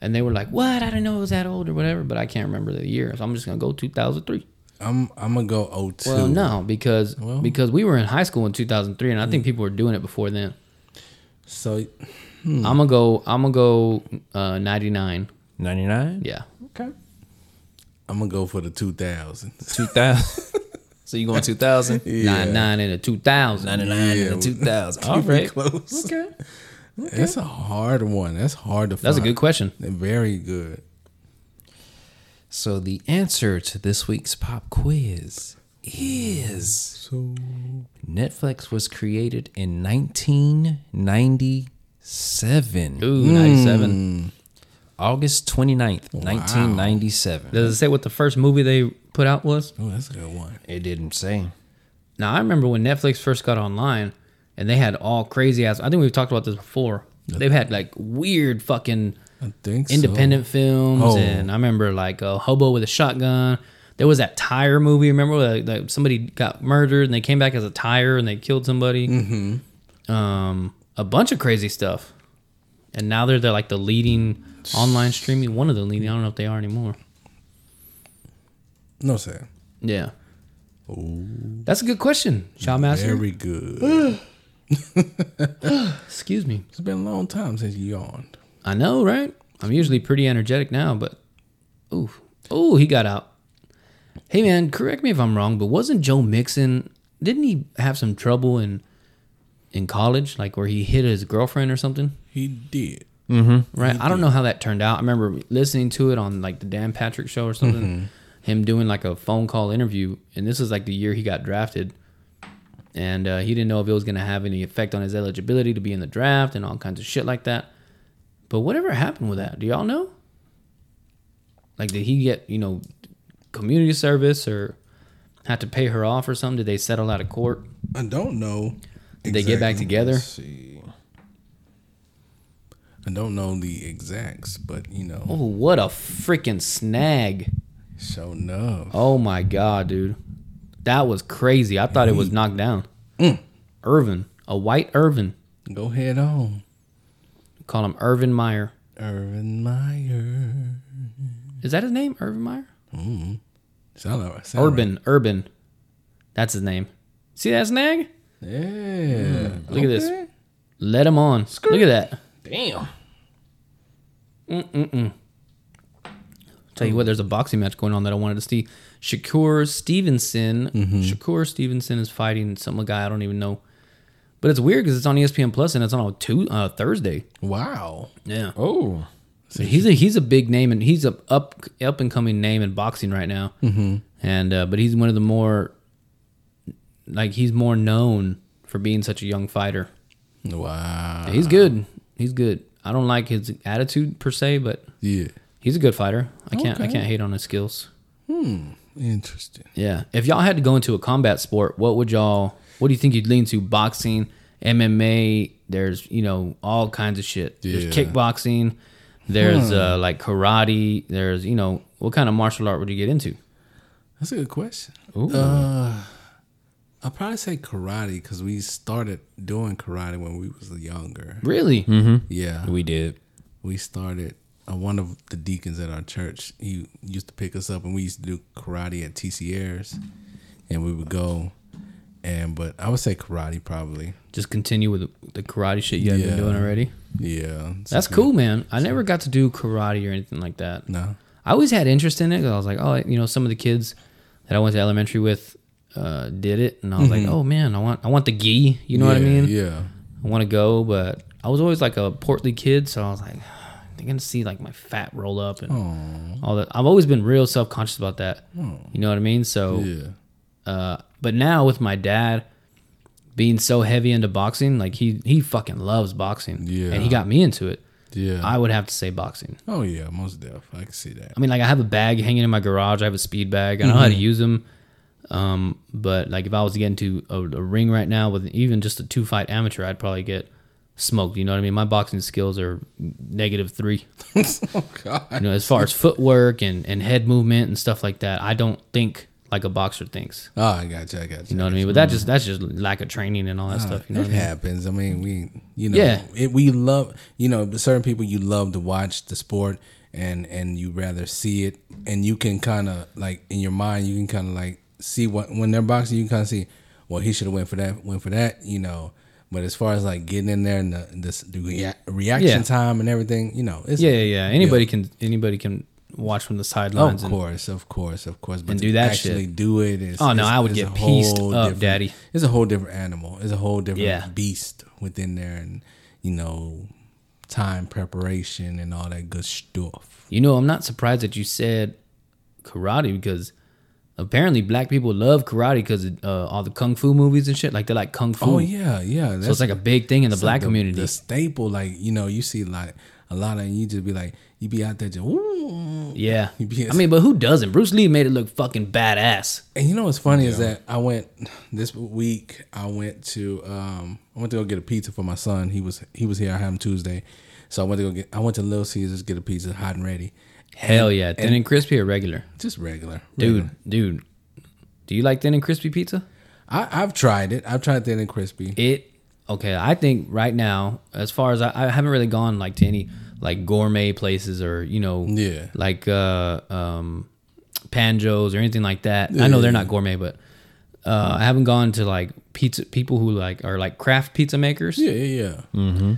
and they were like, "What? I didn't know it was that old or whatever," but I can't remember the year, so I'm just gonna go 2003. I'm I'm gonna go 02. Well, no, because Well- because we were in high school in 2003, and I hmm. think people were doing it before then. So I'm gonna go. I'm gonna go uh, 99. 99? Yeah. Okay. I'm gonna go for the 2000. 2000. so you going 2000? Nine nine and a 2000. 99 Yeah, and we- 2000. All Keep it right. close. Okay. That's a hard one. That's hard to find. That's a good question. Very good. So the answer to this week's pop quiz is So Netflix was created in 1997. Ooh, 97. Mm. August 29th, 1997. Does it say what the first movie they put out was? oh, that's a good one. It didn't say. Now I remember when Netflix first got online, and they had all crazy ass. I think we've talked about this before. They've had like weird fucking I think so. independent films, Oh. and I remember like a hobo with a shotgun. There was that tire movie. Remember, where, like, somebody got murdered and they came back as a tire and they killed somebody. Mm-hmm. Um, a bunch of crazy stuff. And now they're they're like the leading online streaming. One of the leading. I don't know if they are anymore. No sir. Yeah. That's a good question, Shot Master. Very good. Excuse me. it's been a long time since you yawned. I know, right? I'm usually pretty energetic now, but ooh, ooh, he got out. Hey man, correct me if I'm wrong, but wasn't Joe Mixon? Didn't he have some trouble in in college, like where he hit his girlfriend or something? He did. Right? I don't know how that turned out. I remember listening to it on like the Dan Patrick show or something. Him doing like a phone call interview, and this was like the year he got drafted. And uh, he didn't know if it was going to have any effect on his eligibility to be in the draft and all kinds of shit like that. But whatever happened with that? Do y'all know? Like, did he get you know community service or had to pay her off or something? Did they settle out of court? I don't know. Did they get back together? Let's see. I don't know the exacts, but you know, Oh, what a freaking snag! So enough. Oh my god, dude. That was crazy. I thought it was mm. knocked down. Mm. Irvin. A white Irvin. Go head on. Call him Irvin Meyer. Irvin Meyer. Is that his name? Irvin Meyer? Mm-hmm. Sound sound Urban. Urban. That's his name. See that snag? Yeah. Look at this. Let him on. Look at that. Damn. Mm-mm-mm. Tell you what, there's a boxing match going on that I wanted to see. Shakur Stevenson. Shakur Stevenson is fighting some guy I don't even know. But it's weird because it's on ESPN Plus and it's on a two, uh, Thursday. Wow. Yeah. Oh. He's a he's a big name and he's a up up and coming name in boxing right now. Mm-hmm. And uh, but he's one of the more like he's more known for being such a young fighter. Wow. He's good. He's good. I don't like his attitude per se, but Yeah. he's a good fighter. I can't I can't hate on his skills. Hmm, interesting. Yeah. If y'all had to go into a combat sport, what would y'all what do you think you'd lean to? Boxing, MMA, there's, you know, all kinds of shit. There's kickboxing, there's uh like karate, there's, you know, what kind of martial art would you get into? That's a good question. Uh, I'll probably say karate because we started doing karate when we was younger. Really? Yeah, We did. we started. Uh, one of the deacons at our church, he used to pick us up, and we used to do karate at TCRs, and we would go. And but I would say karate probably. Just continue with the karate shit you have been doing already. Yeah, That's cool, man. I never got to do karate or anything like that. No, I always had interest in it because I was like, oh, you know, some of the kids that I went to elementary with uh, did it, and I was like, oh man, I want, I want the gi. You know what I Mm-hmm. Mean? Yeah, I want to go, but I was always like a portly kid, so I was like, they're gonna see like my fat roll up and all that. I've always been real self conscious about that. You know what I mean? So, yeah. uh, but now with my dad being so heavy into boxing, like he he fucking loves boxing, Yeah. and he got me into it. Yeah. I would have to say boxing. oh yeah, most def. I can see that. I mean, like I have a bag hanging in my garage. I have a speed bag. I know how to use them. Um, but like if I was to get into a, a ring right now with even just a two fight amateur, I'd probably get smoked. You know what I mean? My boxing skills are negative three. oh God. You know, as far as footwork and, and head movement and stuff like that, I don't think like a boxer thinks. Oh, I got you. I got you. You know what I mean? But that just that's just lack of training and all that oh, stuff. You know it what I mean? happens. I mean, we, you know, Yeah. it, we love, you know, certain people you love to watch the sport and and you rather see it, and you can kind of like in your mind, you can kind of like see what when they're boxing, you can kind of see, well, he should have went for that, went for that, you know. But as far as like getting in there and the, the, the rea- reaction Yeah. time and everything, you know, it's Yeah, yeah, yeah. Anybody can anybody can watch from the sidelines. Of and- course, of course, of course. But and do that actually shit. do it is Oh, no, I would get pieced up, daddy. It's a whole different animal. It's a whole different Yeah. beast within there, and you know, time preparation and all that good stuff. You know, I'm not surprised that you said karate because apparently black people love karate because uh, all the kung fu movies and shit. Like they like kung fu. Oh yeah, yeah. So it's like a big thing in the black like the- community. The staple, like you know, you see like a lot of you just be like, you be out there just, Ooh. yeah. I mean, but who doesn't? Bruce Lee made it look fucking badass. And you know what's funny is that I went this week. I went to um I went to go get a pizza for my son. He was he was here. I had him Tuesday, so I went to go get. I went to Little Caesars get a pizza, hot and ready. Hell yeah. Thin and, crispy or regular? Just regular, Dude, dude. Do you like thin and crispy pizza? I, I've tried it. I've tried thin and crispy. It okay. I think right now, as far as I, I haven't really gone like to any like gourmet places or you know, Yeah. like uh um Panjos or anything like that. I know they're not gourmet, but uh, I haven't gone to like pizza people who like are like craft pizza makers. Yeah, yeah, yeah.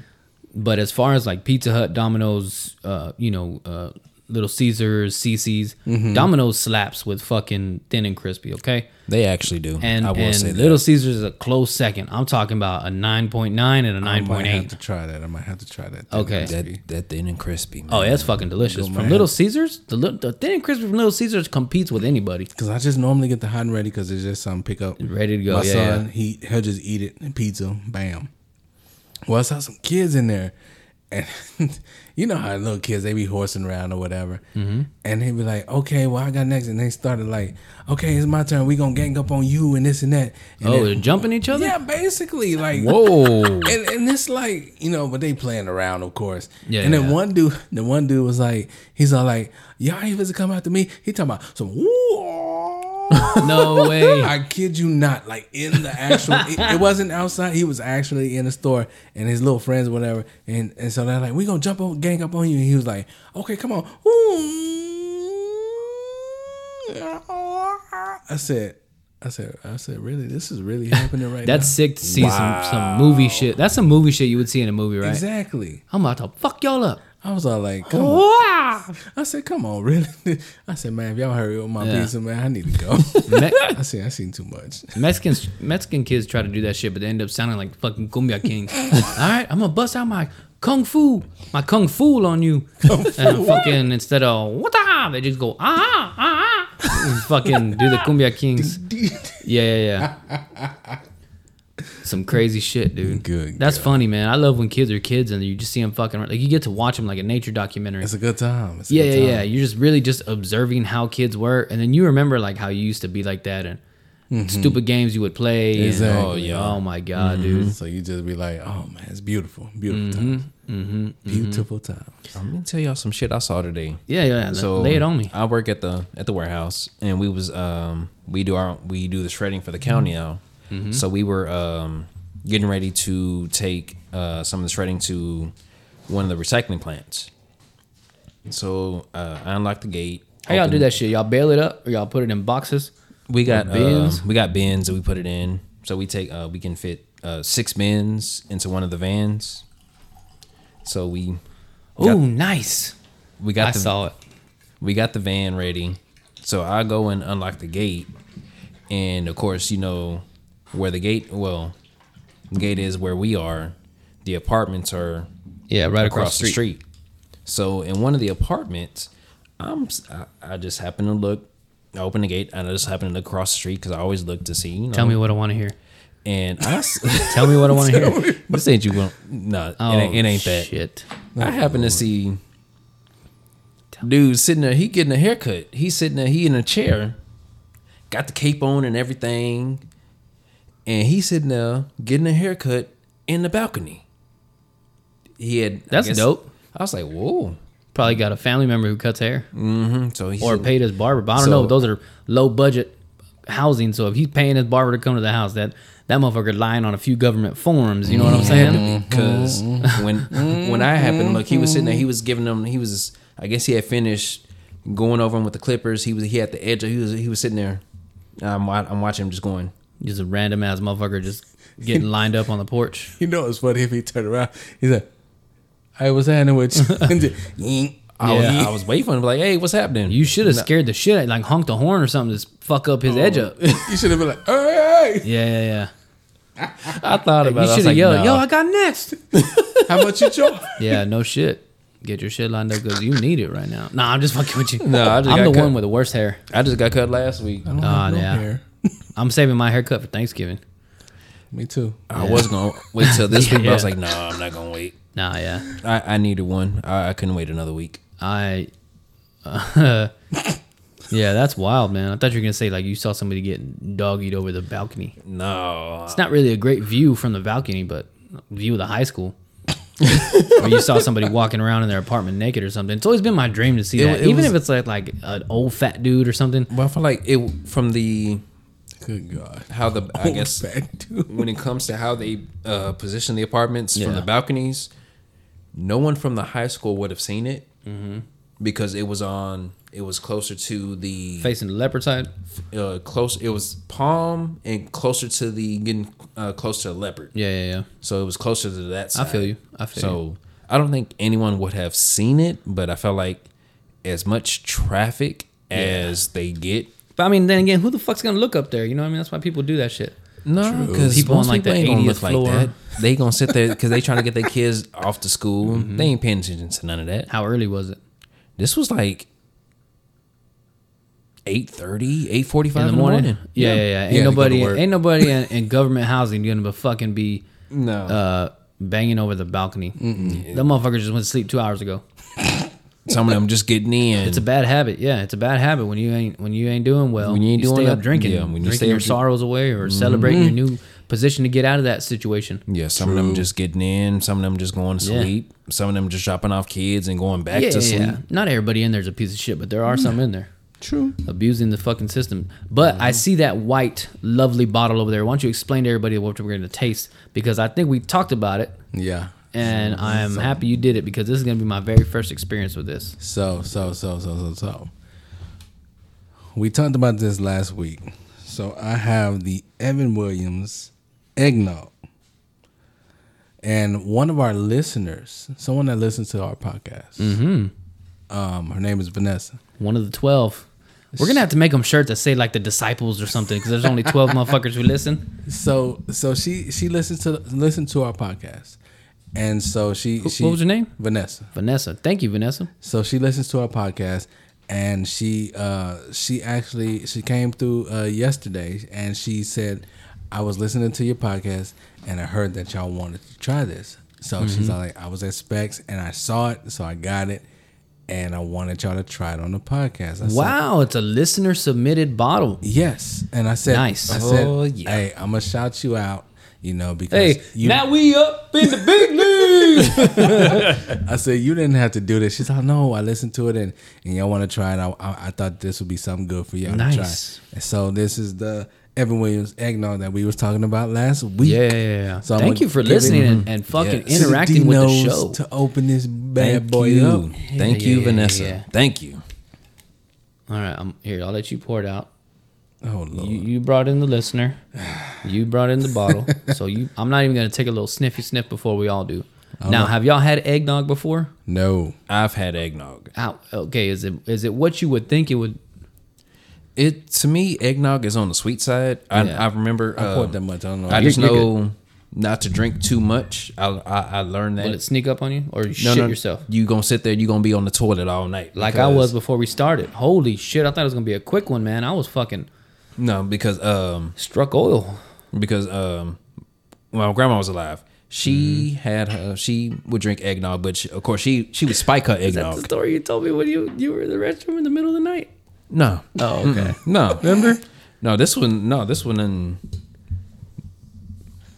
But as far as like Pizza Hut, Domino's, uh, you know, uh, Little Caesars, CiCi's, Mm-hmm. Domino's slaps with fucking thin and crispy. Okay. They actually do. And, I will and say that. Little Caesars is a close second. I'm talking about a 9.9 and a I might have 9.8. to try that. I might have to try that. thin Okay. that that thin and crispy. Man. Oh, yeah, it's fucking delicious. Go From man. Little Caesars, the, the thin and crispy from Little Caesars competes with anybody. Cause I just normally get the hot and ready because it's just something pick up. Ready to go, My yeah, son, yeah. he he'll just eat it and pizza, bam. Well, I saw some kids in there, and you know how little kids they be horsing around or whatever, mm-hmm. and they be like, "Okay, well I got next," and they started like, "Okay, it's my turn. We gonna gang up on you and this and that." And Oh, then- they're jumping each other? Yeah, basically, like Whoa. and, and it's like you know, but they playing around, of course. Yeah, And then yeah. one dude, the one dude was like, he's all like, "Y'all ain't supposed to come after me." He talking about some. No way. I kid you not. Like in the actual, it, it wasn't outside. He was actually in the store, and his little friends, or whatever. And and so they're like, "We gonna jump on, gang up on you." And he was like, "Okay, come on." I said, I said, I said, really, this is really happening right That's now. sick to see some, some movie shit. That's some movie shit you would see in a movie, right? Exactly. I'm about to fuck y'all up. I was all like, come on. I said, come on, really? I said, man, if y'all hurry up my Yeah. pizza, man, I need to go. Me- I said, I seen too much. Mexicans, Mexican kids try to do that shit, but they end up sounding like fucking Kumbia Kings. All right, I'm gonna bust out my kung fu, my kung fu on you, and fucking instead of what the, hell, they just go ah ah ah, and fucking do the Kumbia Kings. Yeah, yeah, yeah. Some crazy shit, dude. Good That's God. funny, man. I love when kids are kids and you just see them fucking like you get to watch them like a nature documentary. It's a good time. It's a Yeah, good yeah, time. yeah. You're just really just observing how kids were, and then you remember like how you used to be like that, and mm-hmm. stupid games you would play. and- oh yeah. Oh my god, mm-hmm. dude. So you just be like, oh man, it's beautiful, beautiful Mm-hmm, time, I'm gonna tell y'all some shit I saw today. Yeah, yeah. So lay it on me. I work at the at the warehouse, and we was um we do our we do the shredding for the county mm-hmm. now. Mm-hmm. So we were um getting ready to take uh some of the shredding to one of the recycling plants. So uh, I unlocked the gate. How y'all do that shit? Y'all bail it up or y'all put it in boxes? We got bins? bins. we got bins and we put it in. So we take uh we can fit uh six bins into one of the vans. So we Oh, nice. we got I the saw it. we got the van ready. So I go and unlock the gate, and of course, you know where the gate. Well, gate is where we are. The apartments are Yeah, right across, the street. So in one of the apartments, I'm I just happen to look. I open the gate and I just happen to look across the street because I always look to see. You know, Tell me what I want to hear. And I Tell me what I want to hear. this ain't you going. No, Oh, it, ain't, it oh, ain't that. shit. I oh, happen to see dude sitting there. He getting a haircut. He's sitting there. He in a chair, got the cape on and everything, and he's sitting there getting a haircut in the balcony. He had. I That's dope. I was like, whoa. Probably got a family member who cuts hair Mm-hmm. So he or paid his barber. But I don't So- know. Those are low budget housing. So if he's paying his barber to come to the house, that that motherfucker lying on a few government forms. You know what I'm mm-hmm. saying? Mm-hmm. because mm-hmm. when when I happened, look, he was sitting there. He was giving them. He was. I guess he had finished going over them with the clippers. He was. He had the edge. He was. He was sitting there. I'm. I'm watching him just going. Just a random ass motherfucker just getting lined up on the porch. You know, it's funny if he turned around. He's like, "Hey, what's happening with you?" And I, was, Yeah. I was waiting for him, like, hey, what's happening? You should have scared the shit, out- like honked a horn or something to fuck up his edge up. You should have been like, "Hey, yeah, yeah. I thought You about it. I should have like, yelled, no. "Yo, I got next." how much you charge?" yeah, no shit. Get your shit lined up because you need it right now. Nah, I'm just fucking with you. No, I just I'm got the cut. one with the worst hair. I just got cut last week. I don't Ah, have no yeah. hair. I'm saving my haircut for Thanksgiving. Me too. I was gonna wait till this week, but I was Yeah. like, no, I'm not gonna wait. Nah, yeah. I, I needed one. I, I couldn't wait another week. I, uh, yeah, that's wild, man. I thought you were gonna say like you saw somebody getting dog eat over the balcony. No, It's not really a great view from the balcony, but view of the high school. or you saw somebody walking around in their apartment naked or something. It's always been my dream to see It- that, it even was- if it's like like an old fat dude or something. But I feel like it from the Good God. how the I guess when it comes to how they uh, position the apartments from the balconies, no one from the high school would have seen it because it was on. It was closer to the Facing the leopard side. uh, close. It was palm and closer to the getting uh, close to the leopard. Yeah, yeah, yeah. So it was closer to that I feel you. I feel so you. So I don't think anyone would have seen it, but I felt like as much traffic as they get. But I mean, then again, who the fuck's gonna look up there? You know what I mean? That's why people do that shit. No, because People on, most like, the people ain't gonna 80th look floor. like that. They gonna sit there because they trying to get their kids off to school. Mm-hmm. They ain't paying attention to none of that. How early was it? This was like 8.30, 8.45 In the morning? Yeah, yeah, yeah. Ain't Yeah, to go nobody, ain't nobody in, in government housing gonna be fucking be No. uh, banging over the balcony. The motherfuckers just went to sleep two hours ago. Some of them just getting in. It's a bad habit. Yeah, it's a bad habit when you ain't when you ain't doing well. When you ain't doing stay up that- drinking, yeah, when you drinking stay your up sorrows away or mm-hmm. celebrating your new position to get out of that situation. yeah, some of them just getting in. Some of them just going to Yeah. sleep. Some of them just dropping off kids and going back yeah, to sleep. yeah. Not everybody in there's a piece of shit, but there are some in there. True. abusing the fucking system. But I mm-hmm. see that white, lovely bottle over there. Why don't you explain to everybody what we're going to taste? Because I think we talked about it, Yeah. And I am happy you did it because this is going to be my very first experience with this. So, so, so, so, so, so. We talked about this last week. So I have the Evan Williams eggnog. And one of our listeners, someone that listens to our podcast, Mm-hmm. um, her name is Vanessa. One of the 12. We're going to have to make them shirts that say like the disciples or something because there's only 12 motherfuckers who listen. So, so she she listens to listen to our podcast, and so she she what was her name? Vanessa. Vanessa. Thank you, Vanessa. So she listens to our podcast, and she uh she actually she came through uh yesterday, and she said, "I was listening to your podcast, and I heard that y'all wanted to try this." So she's like, "I was at Spec's, and I saw it, so I got it, and I wanted y'all to try it on the podcast." I said, Wow, it's a listener submitted bottle. Yes, and I said, Nice. I said, Oh, yeah. "Hey, I'm gonna shout you out." You know, because Hey, you, now we up in the big leagues. I said you didn't have to do this. She's like, no, I listened to it and, and y'all want to try it. I, I, I thought this would be something good for y'all Nice. to try. And so this is the Evan Williams eggnog that we was talking about last week. yeah, yeah, yeah. So I'm Thank you for give it- listening and, and fucking Yes. interacting with the show. to open this bad Thank boy you. up. Thank Yeah, you, yeah, Vanessa. yeah. Thank you. All right, I'm here. I'll let you pour it out. Oh lord. You, you brought in the listener. You brought in the bottle. so you, I'm not even gonna take a little sniffy sniff before we all do. Now, have y'all had eggnog before? no. I've had eggnog. Out. Okay. Is it is it what you would think it would? It to me, eggnog is on the sweet side. I, Yeah. I remember. I poured um, that much. I don't know. I You're- just you're know not to drink too much. I I, I learned that. Will it sneak up on you or you shit yourself? You gonna sit there? You gonna be on the toilet all night? Like I was before we started. Holy shit! I thought it was gonna be a quick one, man. I was fucking No, because um struck oil. because um when my grandma was alive, she Mm-hmm. had her she would drink eggnog, but she, of course she she would spike her Is that the eggnog. story you told me when you you were in the restroom in the middle of the night? No, Oh, okay. no, remember? No, this one. No, this one. And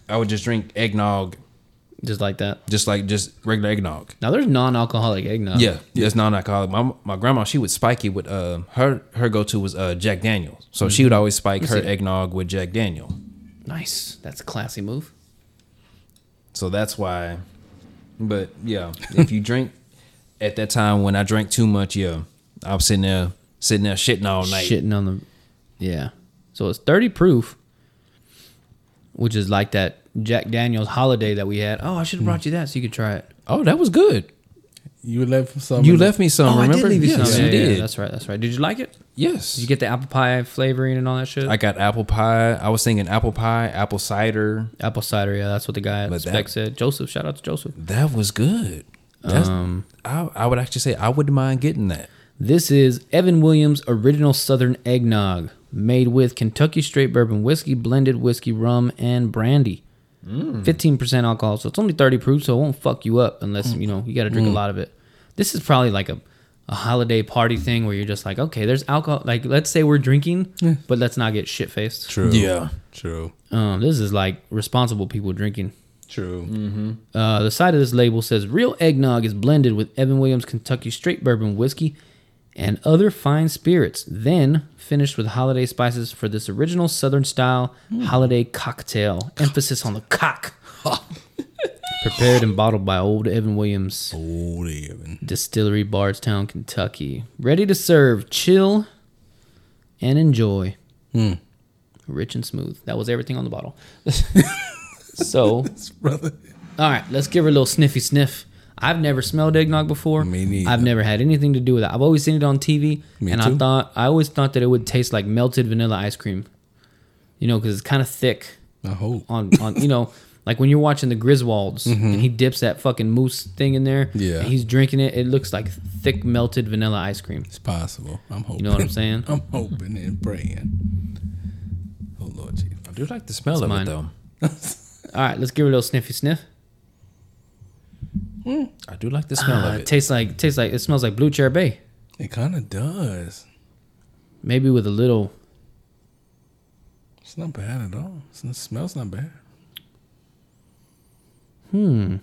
I would just drink eggnog, Just like that. just like just regular eggnog. Now there's non-alcoholic eggnog. Yeah, yeah, it's non-alcoholic. My my grandma, she would spike it with uh her her go to was uh Jack Daniels. So she would always spike her see. eggnog with Jack Daniel. Nice. That's a classy move. So that's why. But yeah, if you drink at that time when I drank too much, yeah, I was sitting there sitting there shitting all night. Shitting on the. Yeah. So it's 30 proof, which is like that Jack Daniels Holiday that we had. Oh, I should have brought you that so you could try it. Oh, that was good. You left some. You in the- left me some. oh, remember? I did leave you yes, some. you Yeah, yeah, did. that's right. That's right. Did you like it? yes. Did you get the apple pie flavoring and all that shit? I got apple pie. I was thinking apple pie, apple cider. apple cider. Yeah, that's what the guy at But Spec that- said. Joseph, shout out to Joseph. That was good. That's, Um, I, I would actually say I wouldn't mind getting that. This is Evan Williams Original Southern Eggnog, made with Kentucky Straight Bourbon Whiskey, blended whiskey, rum, and brandy. Fifteen percent alcohol, so it's only thirty proof, so it won't fuck you up unless you know you got to drink a lot of it. This is probably like a, a holiday party thing where you're just like, okay, there's alcohol. Like, let's say we're drinking, but let's not get shit faced. True. Yeah. True. Um, this is like responsible people drinking. True. Uh, the side of this label says real eggnog is blended with Evan Williams Kentucky Straight Bourbon whiskey and other fine spirits, then finished with holiday spices for this original Southern style holiday cocktail. Emphasis on the cock. Prepared and bottled by Old Evan Williams Old Evan. Distillery, Bardstown, Kentucky. Ready to serve, chill, and enjoy. Hmm. Rich and smooth. That was everything on the bottle. so, all right, let's give her a little sniffy sniff. I've never smelled eggnog before. Me neither. I've never had anything to do with it. I've always seen it on TV, Me and I thought I always thought that it would taste like melted vanilla ice cream. You know, because it's kind of thick I hope. on on you know. Like when you're watching the Griswolds and he dips that fucking moose thing in there, Mm-hmm. Yeah. and he's drinking it. It looks like thick melted vanilla ice cream. It's possible. I'm hoping. You know what I'm saying? I'm hoping and praying. Oh Lord Jesus. I do like the smell It's of mine. it though. All right, let's give her a little sniffy sniff. I do like the smell Uh, of it it. tastes like tastes like it smells like Blue Chair Bay. It kind of does. Maybe with a little. It's not bad at all. It's- It smells not bad. Hmm.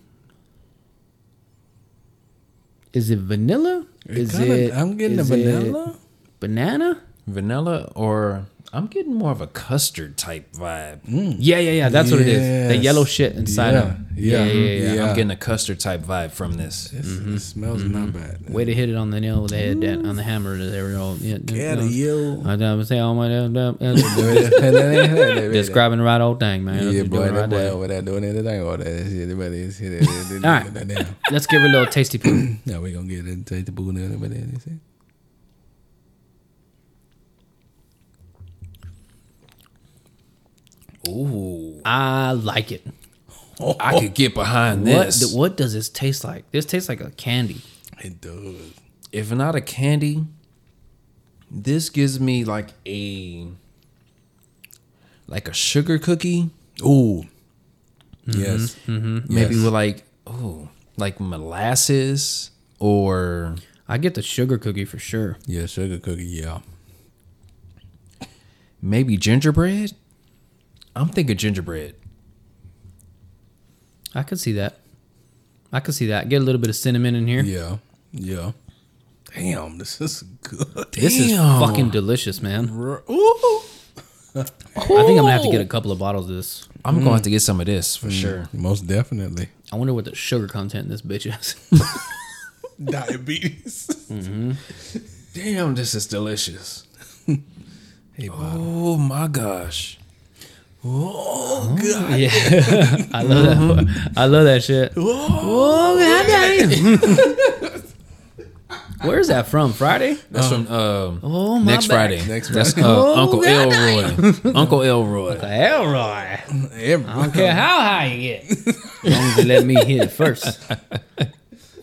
Is it vanilla? It Is kinda- it? I'm getting a vanilla. banana. Vanilla or I'm getting more of a custard type vibe. Hmm. Yeah, yeah, yeah. That's what it is. The yellow shit inside Yeah, of. Yeah, yeah, yeah, yeah. yeah. I'm getting a custard type vibe from this. It's, mm-hmm. It smells not mm-hmm. bad. Way to hit it on the nail with the head, that, on the hammer. There we go. Yeah, Get yeah. it, yo. I don't say all my uh, uh, uh, yeah, describing the right old thing, man. You're boy, doing that right boy over there doing anything there. Oh, that shit, everybody is hit. All right. Let's give her a little tasty poo. Now we gonna get it. The boo everybody. you see? Ooh, I like it. I could get behind What this. what does this taste like? This tastes like a candy. It does. if not a candy, this gives me like a like a sugar cookie, Ooh. Mm-hmm, yes. Mm-hmm. maybe with like oh like molasses or I get the sugar cookie for sure. Yeah, sugar cookie. Yeah. maybe gingerbread. I'm thinking gingerbread. I could see that. I could see that. Get a little bit of cinnamon in here. Yeah. Yeah. Damn, this is good. This is fucking delicious, man. Ooh. I think I'm gonna have to get a couple of bottles of this. I'm going to have to get some of this for sure. Most definitely. I wonder what the sugar content in this bitch is. Diabetes. Mm-hmm. Damn, this is delicious. hey, Bob. Oh my gosh. Oh, God. yeah, I love that. I love that shit. Oh goddamn! Where's that from? Friday? That's from uh, Oh my next back. Friday. Next That's Friday. uh, Uncle Elroy. Uncle Elroy. Elroy. Every- I don't care how high you get, as long as you let me hit it first.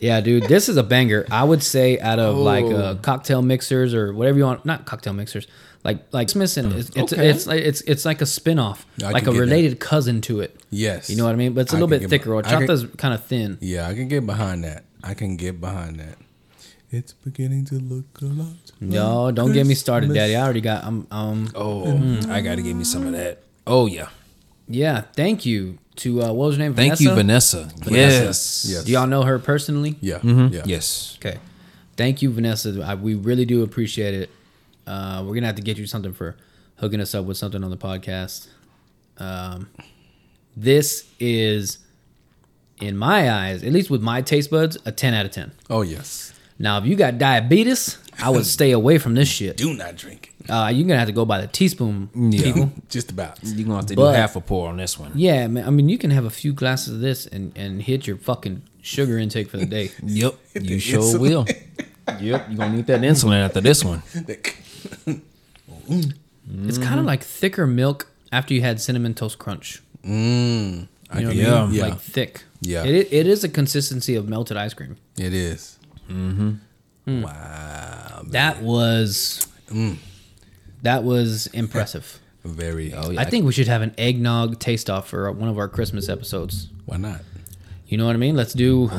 Yeah, dude, this is a banger. I would say out of like uh, cocktail mixers or whatever you want, not cocktail mixers, like like Smithson. It's it's Okay. it's, like it's it's like a spinoff, I like a get that. related cousin to it. Yes. You know what I mean? But it's a I little bit thicker. I can- kind of thin. Yeah, I can get behind that. I can get behind that. It's beginning to look a lot. No, like don't get me started, Daddy. I already got. Um, um, Oh, I got to give me some of that. Oh yeah. yeah. Thank you to uh, what was her name? Thank you, Vanessa. Yes. Yes. Do y'all know her personally? Yeah. Mm-hmm. Yeah. Yes. Okay. Thank you, Vanessa. I, we really do appreciate it. Uh, we're gonna have to get you something for hooking us up with something on the podcast. Um, this is, in my eyes, at least with my taste buds, a ten out of ten. Oh yes. Now, if you got diabetes, I would stay away from this shit. Do not drink it. Uh, you're gonna have to go by the teaspoon, Yeah. people. Just about. You're gonna have to But- do half a pour on this one. Yeah, man. I mean, you can have a few glasses of this and and hit your fucking sugar intake for the day. Yep, the you sure insulin. will. Yep, you're gonna need that insulin after this one. It's kind of like thicker milk after you had cinnamon toast crunch. Mm. I You know can- I mean? yeah, Like thick. Yeah. It, it is a consistency of melted ice cream. it is. Mm-hmm. Wow. That was Mm. That was impressive. Very. Oh yeah, I think we should have an eggnog taste off for one of our Christmas episodes. Why not? You know what I mean? Let's do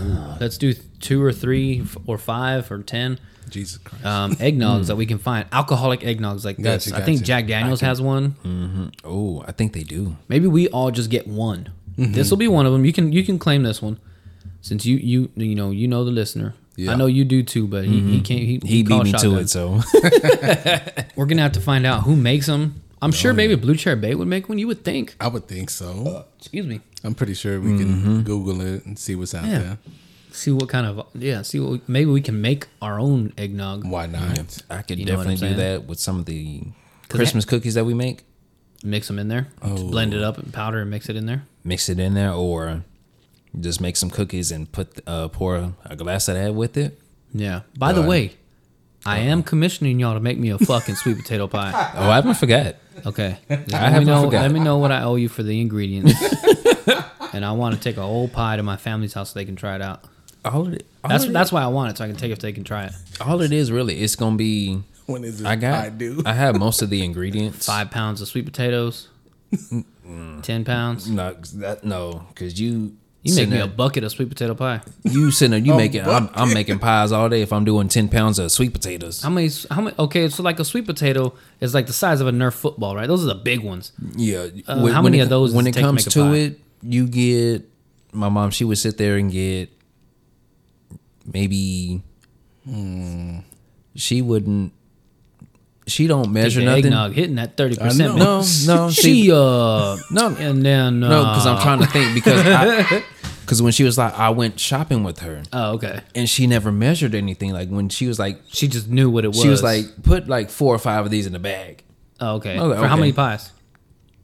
let's do two or three or five or ten Jesus Christ. um, eggnogs that we can find. Alcoholic eggnogs like this. Gotcha, I think. Jack Daniels has one. Mm-hmm. Oh, I think they do. Maybe we all just get one. Mm-hmm. This will be one of them. You can you can claim this one, since you you you know you know the listener. Yeah. I know you do too, but he, he can't. He, Mm-hmm. He beat called me to it, so We're gonna have to find out who makes them. I'm sure maybe Blue Chair Bay would make one. You would think. I would think so. Excuse me. I'm pretty sure we can Google it and see what's out Yeah. there. See what kind of yeah. See what maybe we can make our own eggnog. Why not? I could You know what I'm definitely do that with some of the Christmas cookies that we make. Mix them in there. Oh. blend it up and powder and mix it in there. Mix it in there, or just make some cookies and put uh, pour a glass of that with it. Yeah. By the Done. way, I am commissioning y'all to make me a fucking sweet potato pie. Oh, I haven't forgot. Okay. Just I let me haven't know. forgot. Let me know what I owe you for the ingredients. and I want to take a whole pie to my family's house so they can try it out. All it, all That's it, that's why I want it so I can take it so they can try it. all it is really. It's gonna be. When is this I got. pie due? I have most of the ingredients. Five pounds of sweet potatoes. Ten pounds. No, that no, because you You make sitting me a there- bucket of sweet potato pie. You sitting there, you A making. I'm, I'm making pies all day if I'm doing ten pounds of sweet potatoes. How many? How many? Okay, so like a sweet potato is like the size of a Nerf football, right? Those are the big ones. Yeah. Uh, how many of those When does it it take to comes make a to it, you get. My mom, she would sit there and get maybe. She wouldn't. She don't measure the nothing. eggnog hitting that thirty percent. No, no, She see, uh No. and then uh, no, because I'm trying to think because because when she was like, I went shopping with her Oh, okay. and she never measured anything. Like when she was like, She just knew what it was. she was like, put like four or five of these in the bag. oh, okay. Okay, For how many pies?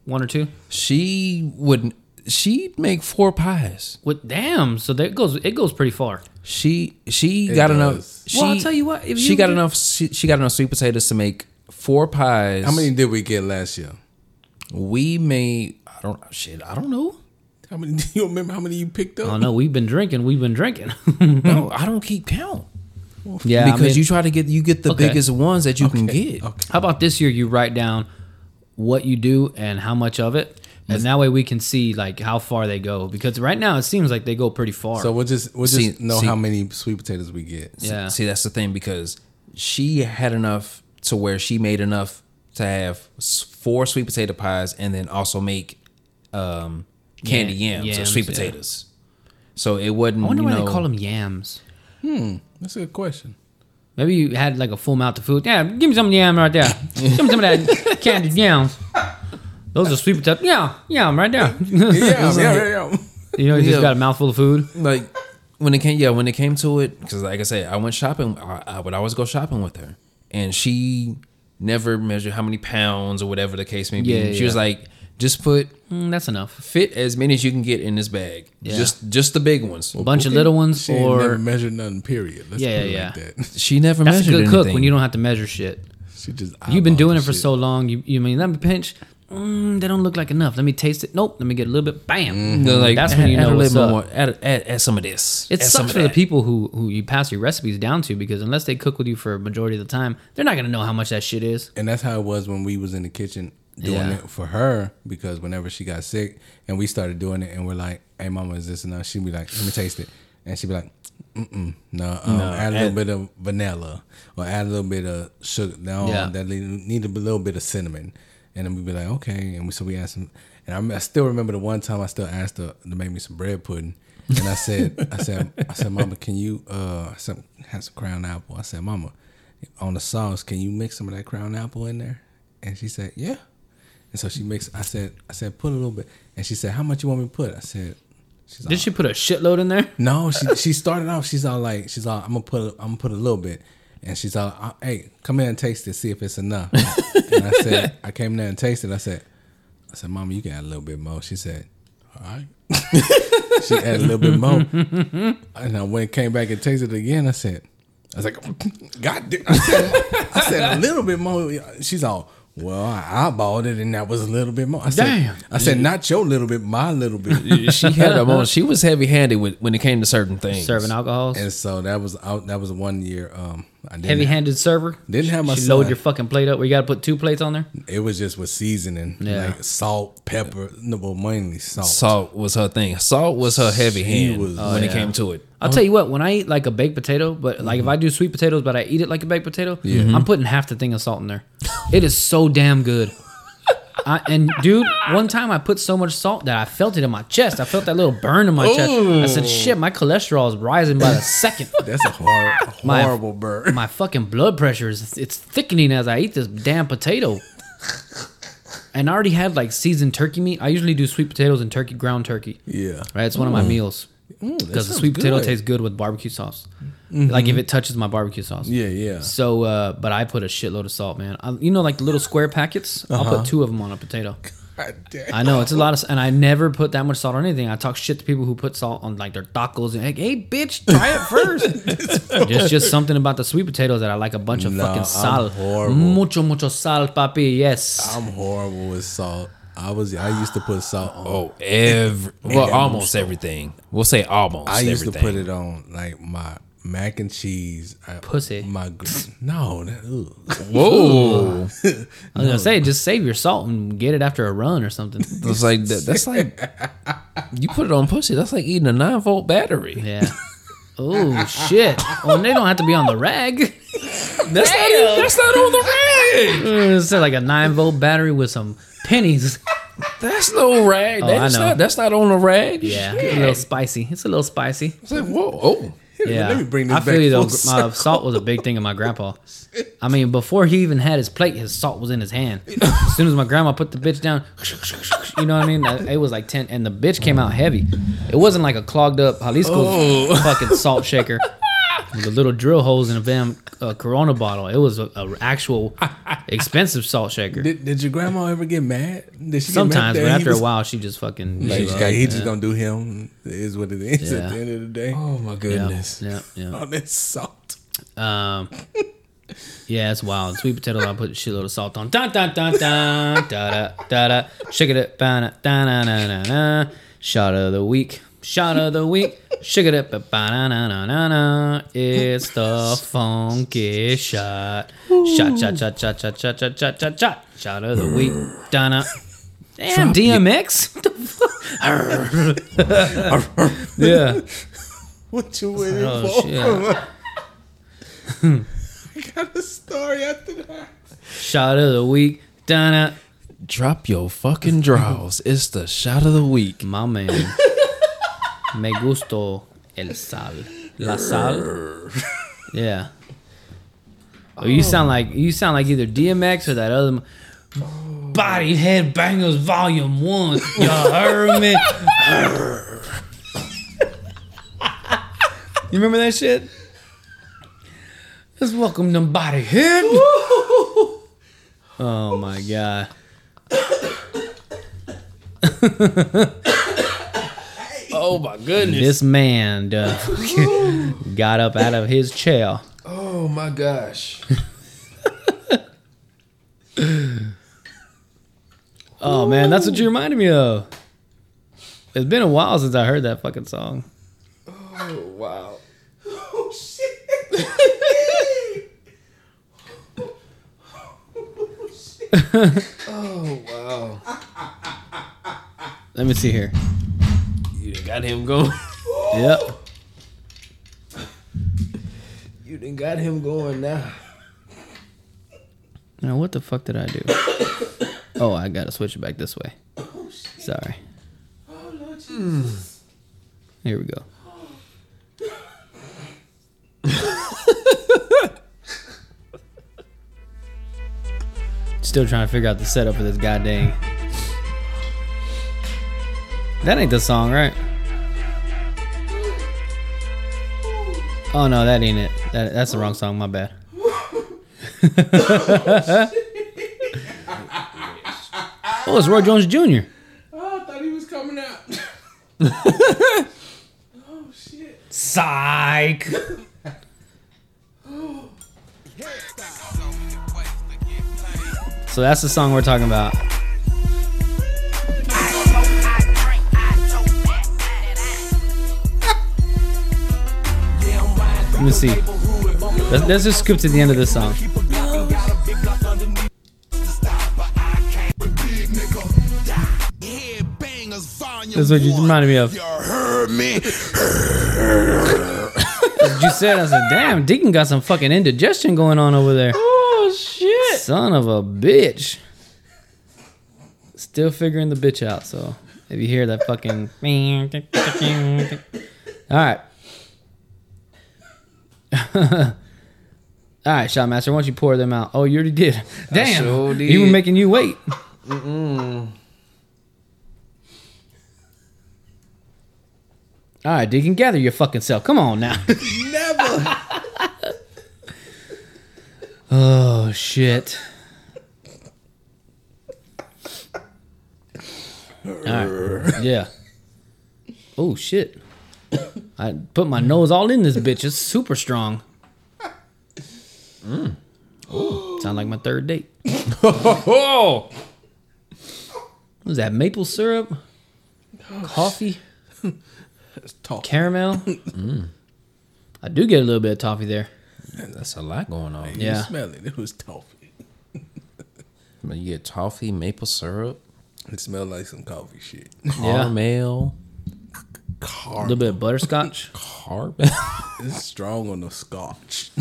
One or two? She would she'd make four pies. What? Damn. So there it goes. It goes pretty far. She she It got does. enough. She, Well, I'll tell you what, if she you got get- enough. She, she got enough sweet potatoes to make four pies. How many did we get last year? we made? I don't shit. I don't know. How many? Do you remember how many you picked up? Oh no, we've been drinking. We've been drinking. No, I don't keep count yeah, because I mean, you try to get you get the Okay. biggest ones that you can get. Okay. How about this year? You write down what you do and how much of it, and that way we can see like how far they go. Because right now it seems like they go pretty far. So we'll just we'll just know see- how many sweet potatoes we get. yeah. See, that's the thing because she had enough to where she made enough to have four sweet potato pies and then also make um, candy Yeah, yams, or yams, sweet yeah. potatoes. So it wasn't. I wonder you why know, they call them yams. Hmm, that's a good question. Maybe you had like a full mouth of food. Yeah, give me some yam right there. give me some of that candied yams. Those are sweet potatoes. Yeah, yam right there. Yeah, yeah, yeah, yeah. you know, you just got a mouthful of food. like when it came. Yeah, when it came to it, because like I said, I went shopping. I, I would always go shopping with her, and she never measured how many pounds or whatever the case may be. Yeah, she was like, just put Mm, that's enough. fit as many as you can get in this bag. Yeah. Just just the big ones. A bunch of little ones, She ain't never or measured nothing. Period. Let's Yeah, put yeah, like that. She never that's a measured good cook when you don't have to measure shit. She just You've been doing it for shit. so long. You, you mean let me pinch? Mm, they don't look like enough. Let me taste it. Nope. Let me get a little bit. Bam. They're like, That's when you add, know add a what's little up. more. Add, add, add some of this. It add sucks for the people who who you pass your recipes down to because unless they cook with you for a majority of the time, they're not gonna know how much that shit is. and that's how it was when we was in the kitchen doing Yeah. it for her because whenever she got sick and we started doing it and we're like, "Hey, mama, is this enough?" She'd be like, "Let me taste it," and she'd be like, Mm-mm, "No, um, No, add a little add- bit of vanilla or add a little bit of sugar. No, Yeah. that need a little bit of cinnamon." And then we'd be like, "Okay," and we, so we asked some. And I, I still remember the one time I still asked her to make me some bread pudding. And I said, I said, I said, Mama, can you uh I said, have some crown apple? I said, Mama, on the sauce, can you mix some of that crown apple in there? And she said, Yeah. And so she mixed. I said, I said, put a little bit. And she said, How much you want me to put? I said, She's Did all, she put a shitload in there? No, she she started off. She's all like, she's all, I'm gonna put, a, I'm gonna put a little bit. And she's all, "Uh, "Hey, come in and taste it, see if it's enough." and I said, "I came in there and tasted." I said, "I said, Mama, you can add a little bit more." She said, "All right." she added a little bit more, and I went came back and tasted it again. I said, "I was like, God damn!" I said, I said a little bit more. She's all. Well, I eyeballed it, and that was a little bit more. I said, Damn. I said, not your little bit, my little bit. she had a moment. She was heavy handed when it came to certain things. Serving alcohols. And so that was out. That was one year. Um, I didn't Heavy handed server. Didn't have my She load your fucking plate up where you got to put two plates on there. It was just with seasoning, Yeah. like salt, pepper, no, well, mainly salt. Salt was her thing. Salt was her heavy She hand was- when it came to it. I'll tell you what, when I eat like a baked potato, but like if mm-hmm. I do sweet potatoes, but I eat it like a baked potato, I'm putting half the thing of salt in there. it is so damn good. I, and dude, one time I put so much salt that I felt it in my chest. I felt that little burn in my chest. I said, "Shit, my cholesterol is rising by the second. That's a hor- My- horrible bird. My fucking blood pressure is it's thickening as I eat this damn potato." And I already had like seasoned turkey meat. I usually do sweet potatoes and turkey, ground turkey. Yeah, Right, it's one of my mm. meals Ooh, that because the sounds sweet potato good. tastes good with barbecue sauce. Like if it touches my barbecue sauce. Yeah, yeah. So, uh, but I put a shitload of salt, man. I, you know, like the little square packets. I'll Uh-huh. put two of them on a potato. God damn. I know it's a lot of, and I never put that much salt on anything. I talk shit to people who put salt on like their tacos and like, hey, bitch, try it first. just, just something about the sweet potatoes that I like a bunch of No, fucking I'm horrible. mucho mucho sal, papi. Yes. I'm horrible with salt. I was. I used to put salt on. Oh, every well, almost everything. We'll say almost. I used everything. to put it on like my mac and cheese. I- Pussy. My gr- no. That, ugh. Whoa! I was gonna say, just save your salt and get it after a run or something. It's like that, that's like you put it on pussy. That's like eating a nine volt battery. Yeah. Oh shit! Well, they don't have to be on the rag. That's not even, that's not on the rag. Mm, it's like a nine volt battery with some pennies. That's no rag. Oh, that's I know. not that's not on the rag. Yeah, a little spicy. It's a little spicy. It's like whoa. Oh, Yeah, Let me bring this I feel you though. My salt was a big thing in my grandpa. I mean, before he even had his plate, his salt was in his hand. As soon as my grandma put the bitch down, you know what I mean? It was like ten, and the bitch came out heavy. It wasn't like a clogged up Jalisco Oh. fucking salt shaker the little drill holes in a damn uh, Corona bottle. It was a, a actual expensive salt shaker. Did, did your grandma ever get mad? Did she Sometimes, get but mad that after was- a while, she just fucking. like, gave up. he just gonna do him. Is what it is Yeah. at the end of the day. oh my goodness. yeah, yeah. On this salt. Um, yeah, it's wild. Sweet potatoes, I put a shitload of salt on. Dun dun dun dun da da da da. Shake it, ba da da da da da. Shot of the week. Shot of the week. Shake it, ba na na na na. da. It's the funky shot. Shot, shot, shot, shot, shot, shot, shot, shot, shot, shot. Shot of the week. Donna. da. Damn, DMX. The fuck? yeah. What you oh, waiting Oh for? shit. I got a story after that. Shot of the week. Da da. Drop your fucking draws. It's the shot of the week. My man. Me gusto el sal. La sal. Yeah. Oh, you sound like you sound like either DMX or that other m- Body Head Bangerz Volume One. You heard me? you remember that shit? Let's welcome them Body Head. Oh my god. Oh my goodness. This man done got up out of his chair. Oh my gosh. Oh man, that's what you reminded me of. It's been a while since I heard that fucking song. Oh wow. Oh shit! oh wow. Let me see here. Got him going. Yep. You done got him going now. Now what the fuck did I do? Oh, I gotta switch it back this way. Oh, Sorry. Here we go. Still trying to figure out the setup for this goddamn. That ain't the song, right? Oh no, that ain't it. That, that's the wrong song. My bad. Oh, it's Roy Jones Jr. Oh, I thought he was coming out. oh shit. Psych. so that's the song we're talking about. Let me see. Let's, let's just skip to the end of this song. This is what you reminded me of. You heard me. You said, I said, damn, Deacon got some fucking indigestion going on over there. Oh shit! Son of a bitch. Still figuring the bitch out, so if you hear that fucking. Alright. Shot Master, why don't you pour them out? Oh, you already did. Damn. sure He was making you wait. Mm-mm. Alright, Deacon, gather your fucking self. Come on now. Never. Oh shit. Alright. Yeah. Oh shit. I put my nose all in this bitch. It's super strong. Mm. Sound like my third date. Oh, was that? Maple syrup? Coffee? It's tough. Caramel? Mm. I do get a little bit of toffee there. that's a lot going on. You Yeah. smell it. It was toffee. But You get toffee, maple syrup, It smelled like some coffee shit. caramel, A little bit of butterscotch. carbon. It's strong on the scotch.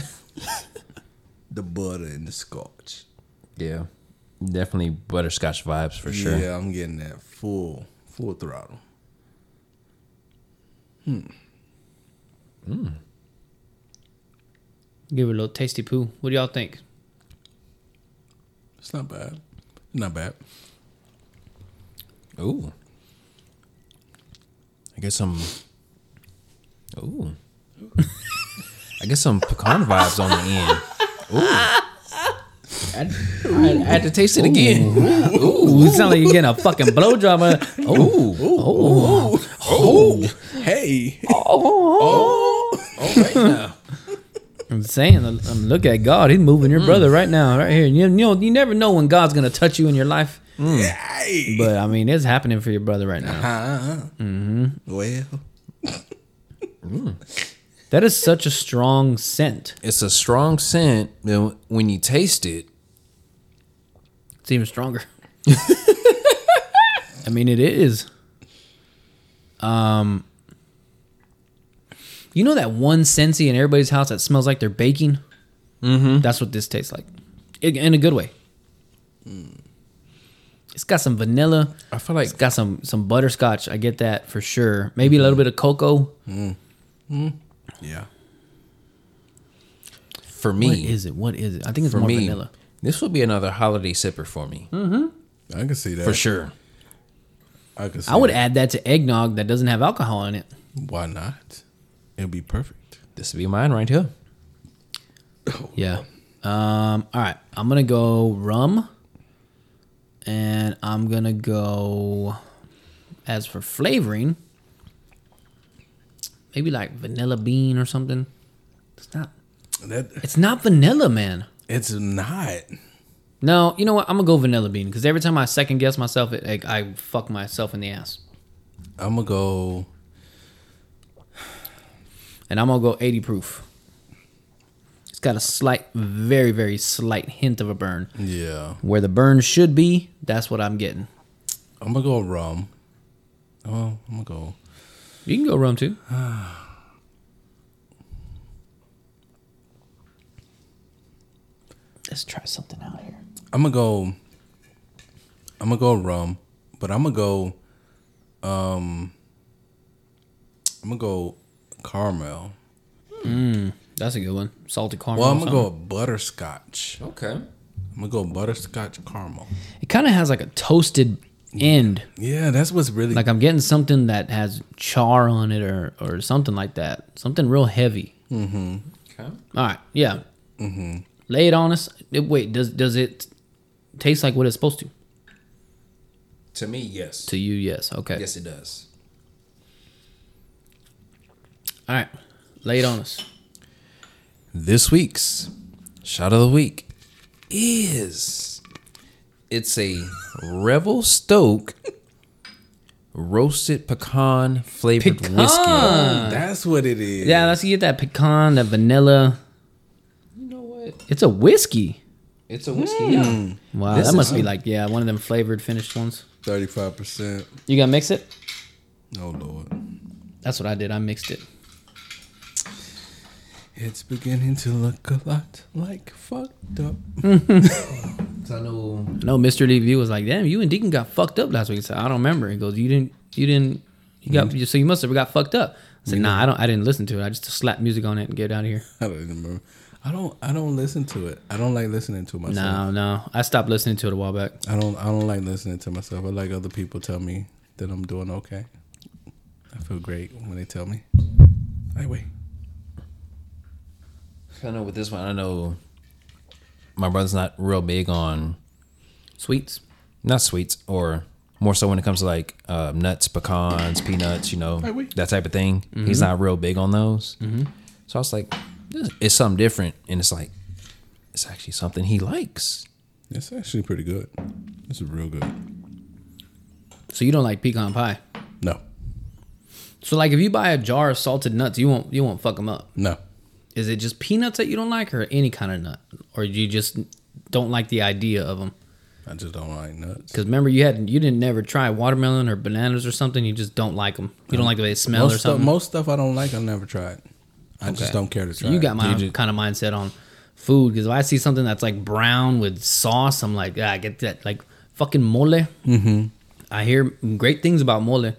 the butter and the scotch. yeah, definitely butterscotch vibes for sure. Yeah, I'm getting that full full throttle. Hmm. Mm. Give it a little tasty poo. What do y'all think? It's not bad. Not bad. Ooh. Get some. Ooh. I get some pecan vibes on the end. Ooh. I had, I I had to taste it again. Ooh, it sounds like you're getting a fucking blow blowjob. Ooh. Ooh! Oh, oh. oh hey. I'm saying, look at God. He's moving your mm. brother right now, right here. You, you know, you never know when God's gonna touch you in your life. Mm. Hey. But I mean, it's happening for your brother right now. Uh-huh. uh-huh. Mm-hmm. Well, mm. That is such a strong scent. It's a strong scent. and When you taste it, It's even stronger. I mean, it is. Um, you know that one Scentsy in everybody's house that smells like they're baking. Mm-hmm. That's what this tastes like, in in a good way. It's got some vanilla. I feel like It's got some some butterscotch. I get that for sure. Maybe a little mm-hmm. bit of cocoa. Mm. Mm. yeah. for me, What is it? What is it? I think it's for more me, vanilla. this would be another holiday sipper for me, mm-hmm. I can see that. for sure. I can see I would that. add that to eggnog that doesn't have alcohol in it. Why not? It'll be perfect. This would be mine right here. Yeah. Um. All right. I'm gonna go rum, and I'm gonna go. As for flavoring, maybe like vanilla bean or something. It's not. That It's not vanilla, man. it's not. No, you know what? I'm gonna go vanilla bean because every time I second guess myself, it, I, I fuck myself in the ass. I'm gonna go. And I'm gonna go 80 proof. It's got a slight, very, very slight hint of a burn. Yeah, Where the burn should be, that's what I'm getting. I'm gonna go rum. Oh, I'm gonna go. You can go rum too. Let's try something out here. I'm gonna go. I'm gonna go rum, but I'm gonna go. Um. I'm gonna go caramel. That's a good one. Salty caramel. Well, I'm gonna go something. butterscotch. Okay. I'm gonna go butterscotch caramel. It kind of has like a toasted end. Yeah, that's what's really Like I'm getting something that has char on it or or something like that. Something real heavy. Mm-hmm. Okay. All right. Yeah. Mm-hmm. Lay it on us. It- wait, does does it taste like what it's supposed to? To me, yes. To you, yes. Okay. Yes, it does. All right. Lay it on us. This week's shot of the week is it's a Revel Stoke roasted pecan flavored Pecan. whiskey. That's what it is. Yeah, let's get that pecan, that vanilla. You know what? It's a whiskey. It's a whiskey. Mm. Yeah. Wow, This that must is- be like yeah, one of them flavored finished ones. Thirty-five percent. You gonna mix it. Oh lord. That's what I did. I mixed it. It's beginning to look a lot like fucked up. So I know. No, Mr. DV was like, "Damn, you and Deacon got fucked up last week." I said, "I don't remember." He goes, "You didn't, you didn't, you got mm-hmm. so you must have got fucked up." I said, mm-hmm. "Nah, I don't. I didn't listen to it. I just slapped music on it and get out of here." I don't remember. I don't. I don't listen to it. I don't like listening to myself. No, no, I stopped listening to it a while back. I don't. I don't like listening to myself. I like other people tell me that I'm doing okay. I feel great when they tell me. Hey, wait. I know with this one, I know my brother's not real big on Sweets. not sweets or more so when it comes to like uh, nuts, pecans, peanuts, you know, Hey, that type of thing. He's not real big on those. So I was like, it's something different, and it's like it's actually something he likes. It's actually pretty good. It's is real good. So you don't like pecan pie. No, So like, if you buy a jar of salted nuts, you won't you won't fuck them up. no. Is it just peanuts that you don't like, or any kind of nut, or you just don't like the idea of them? I just don't like nuts. Because remember, you had you didn't never try watermelon or bananas or something. You just don't like them. You don't like the way they smell or Most stuff, something. most stuff I don't like. I never tried. I Okay. just don't care to try. you got my kind of mindset on food because if I see something that's like brown with sauce, I'm like, ah, get that like fucking mole. Mm-hmm. I hear great things about mole,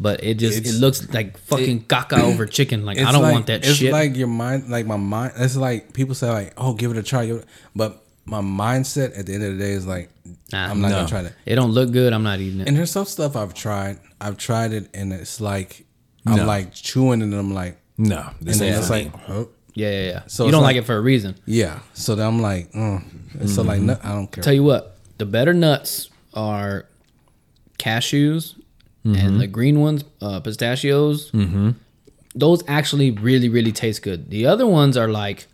but it just It's- it looks like fucking caca over chicken. Like I don't like- want that it's shit. like your mind, like my mind. It's like people say, like, "Oh, give it a try," but my mindset at the end of the day is like, Nah, I'm not no. gonna try that. it don't look good. I'm not eating it. And there's some stuff I've tried. I've tried it, and it's like I'm like chewing, and I'm like, No, and this then ain't it's for like, me. huh? yeah, yeah, yeah. So you don't like, like- it for a reason. yeah. So then I'm like, mm. And so like, no, I don't care. Tell you what, the better nuts are cashews and the green ones, uh, pistachios. Mm-hmm. Those actually really, really taste good. The other ones are like,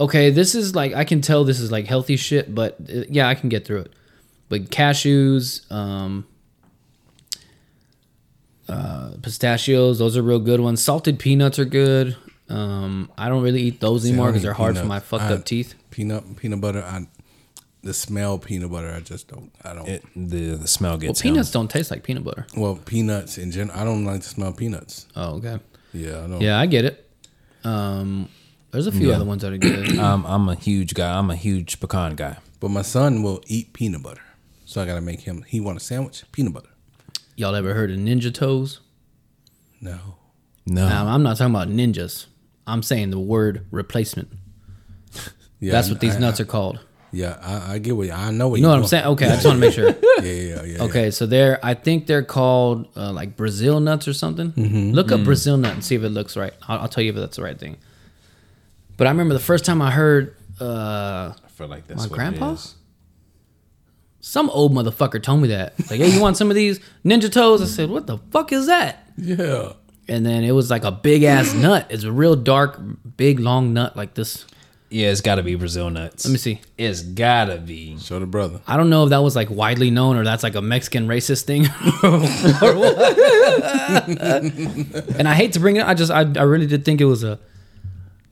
okay, this is like I can tell this is like healthy shit, but uh, yeah, I can get through it. But cashews, um, uh, pistachios, those are real good ones. Salted peanuts are good. Um, I don't really eat those anymore because they're hard for my fucked I- up teeth. peanut peanut butter. I the smell peanut butter. I just don't. I don't. It, the the smell Well, gets him. peanuts don't taste like peanut butter. well, peanuts in general. I don't like to smell peanuts. Oh, okay. Yeah, I don't. Yeah, I get it. Um, there's a few other ones that are good. Um, I'm a huge guy. I'm a huge pecan guy. But my son will eat peanut butter, so I gotta make him. He want a sandwich, peanut butter. Y'all ever heard of ninja toes? No. No, Now, I'm not talking about ninjas. I'm saying the word replacement. Yeah, That's I- what these I- nuts I- are called. Yeah, I, I get what you, I know what You know what I'm saying? Okay, I just want to make sure. Yeah, yeah, yeah. Okay, so they're I think they're called uh, like Brazil nuts or something. Mm-hmm. Look up Brazil nut and see if it looks right. I'll, I'll tell you if that's the right thing. But I remember the first time I heard uh, I feel like that's my what grandpa? Some old motherfucker told me that. Like, hey, you want some of these ninja toes? I said, what the fuck is that? Yeah. and then it was like a big ass nut. It's a real dark, big, long nut like this. Yeah, it's got to be Brazil nuts. Let me see. It's gotta be. Show the brother. I don't know if that was like widely known or that's like a Mexican racist thing. or what. and I hate to bring it. I just I, I really did think it was a.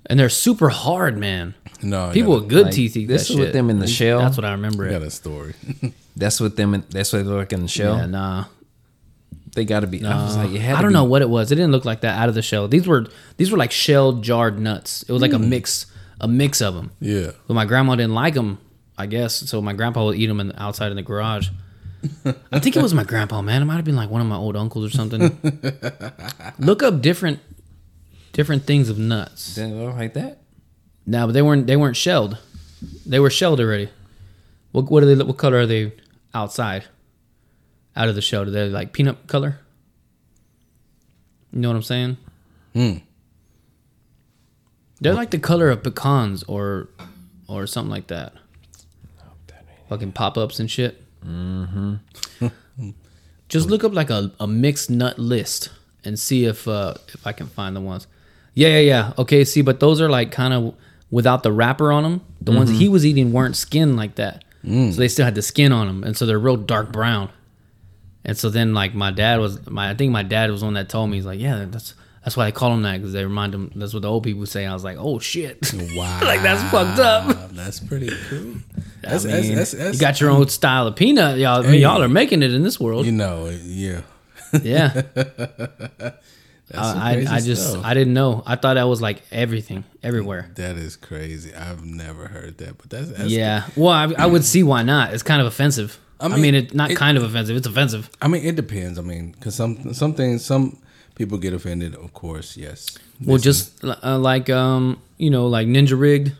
And they're super hard, man. No, People got with good Like, teeth eat this that is with them in the shell. That's what I remember. got a story. That's with them. in- That's what they look in the shell. Yeah, nah. They gotta be. I was like, it had I don't be- know what it was. It didn't look like that out of the shell. These were these were like shell jarred nuts. It was like Hmm. a mix, a mix of them. yeah. But my grandma didn't like them, I guess. So my grandpa would eat them in the, outside in the garage. I think it was my grandpa, man. It might have been like one of my old uncles or something. Look up different different things of nuts. Look like that. No, but they weren't they weren't shelled. They were shelled already. What what are they? What color are they outside? Out of the shell, are they like peanut color? You know what I'm saying? Hmm. They're like the color of pecans or or something like that. Fucking pop ups and shit. Mm-hmm. Just look up like a, a mixed nut list and see if uh, if I can find the ones. Yeah, yeah, yeah. Okay, see, but those are like kind of without the wrapper on them. The ones he was eating weren't skinned like that, so they still had the skin on them, and so they're real dark brown. And so then, like my dad was, my I think my dad was one that told me he's like, yeah, that's that's why they call them that because they remind them. That's what the old people say. I was like, oh shit, Wow. like that's fucked up. That's pretty cool. That's, that's, mean, that's, that's, you got your own style of peanut, y'all. I mean, y'all are making it in this world. you know, yeah. yeah, That's I, I just stuff. I didn't know. I thought that was like everything, everywhere. that is crazy. I've never heard that, but that's, that's yeah. Well, I, I would see why not. It's kind of offensive. I mean, mean, it not it- kind of offensive. It's offensive. I mean, it depends. I mean, because some some things, some people get offended. Of course, yes. Well, just uh, like um, you know, like Ninja Rigged.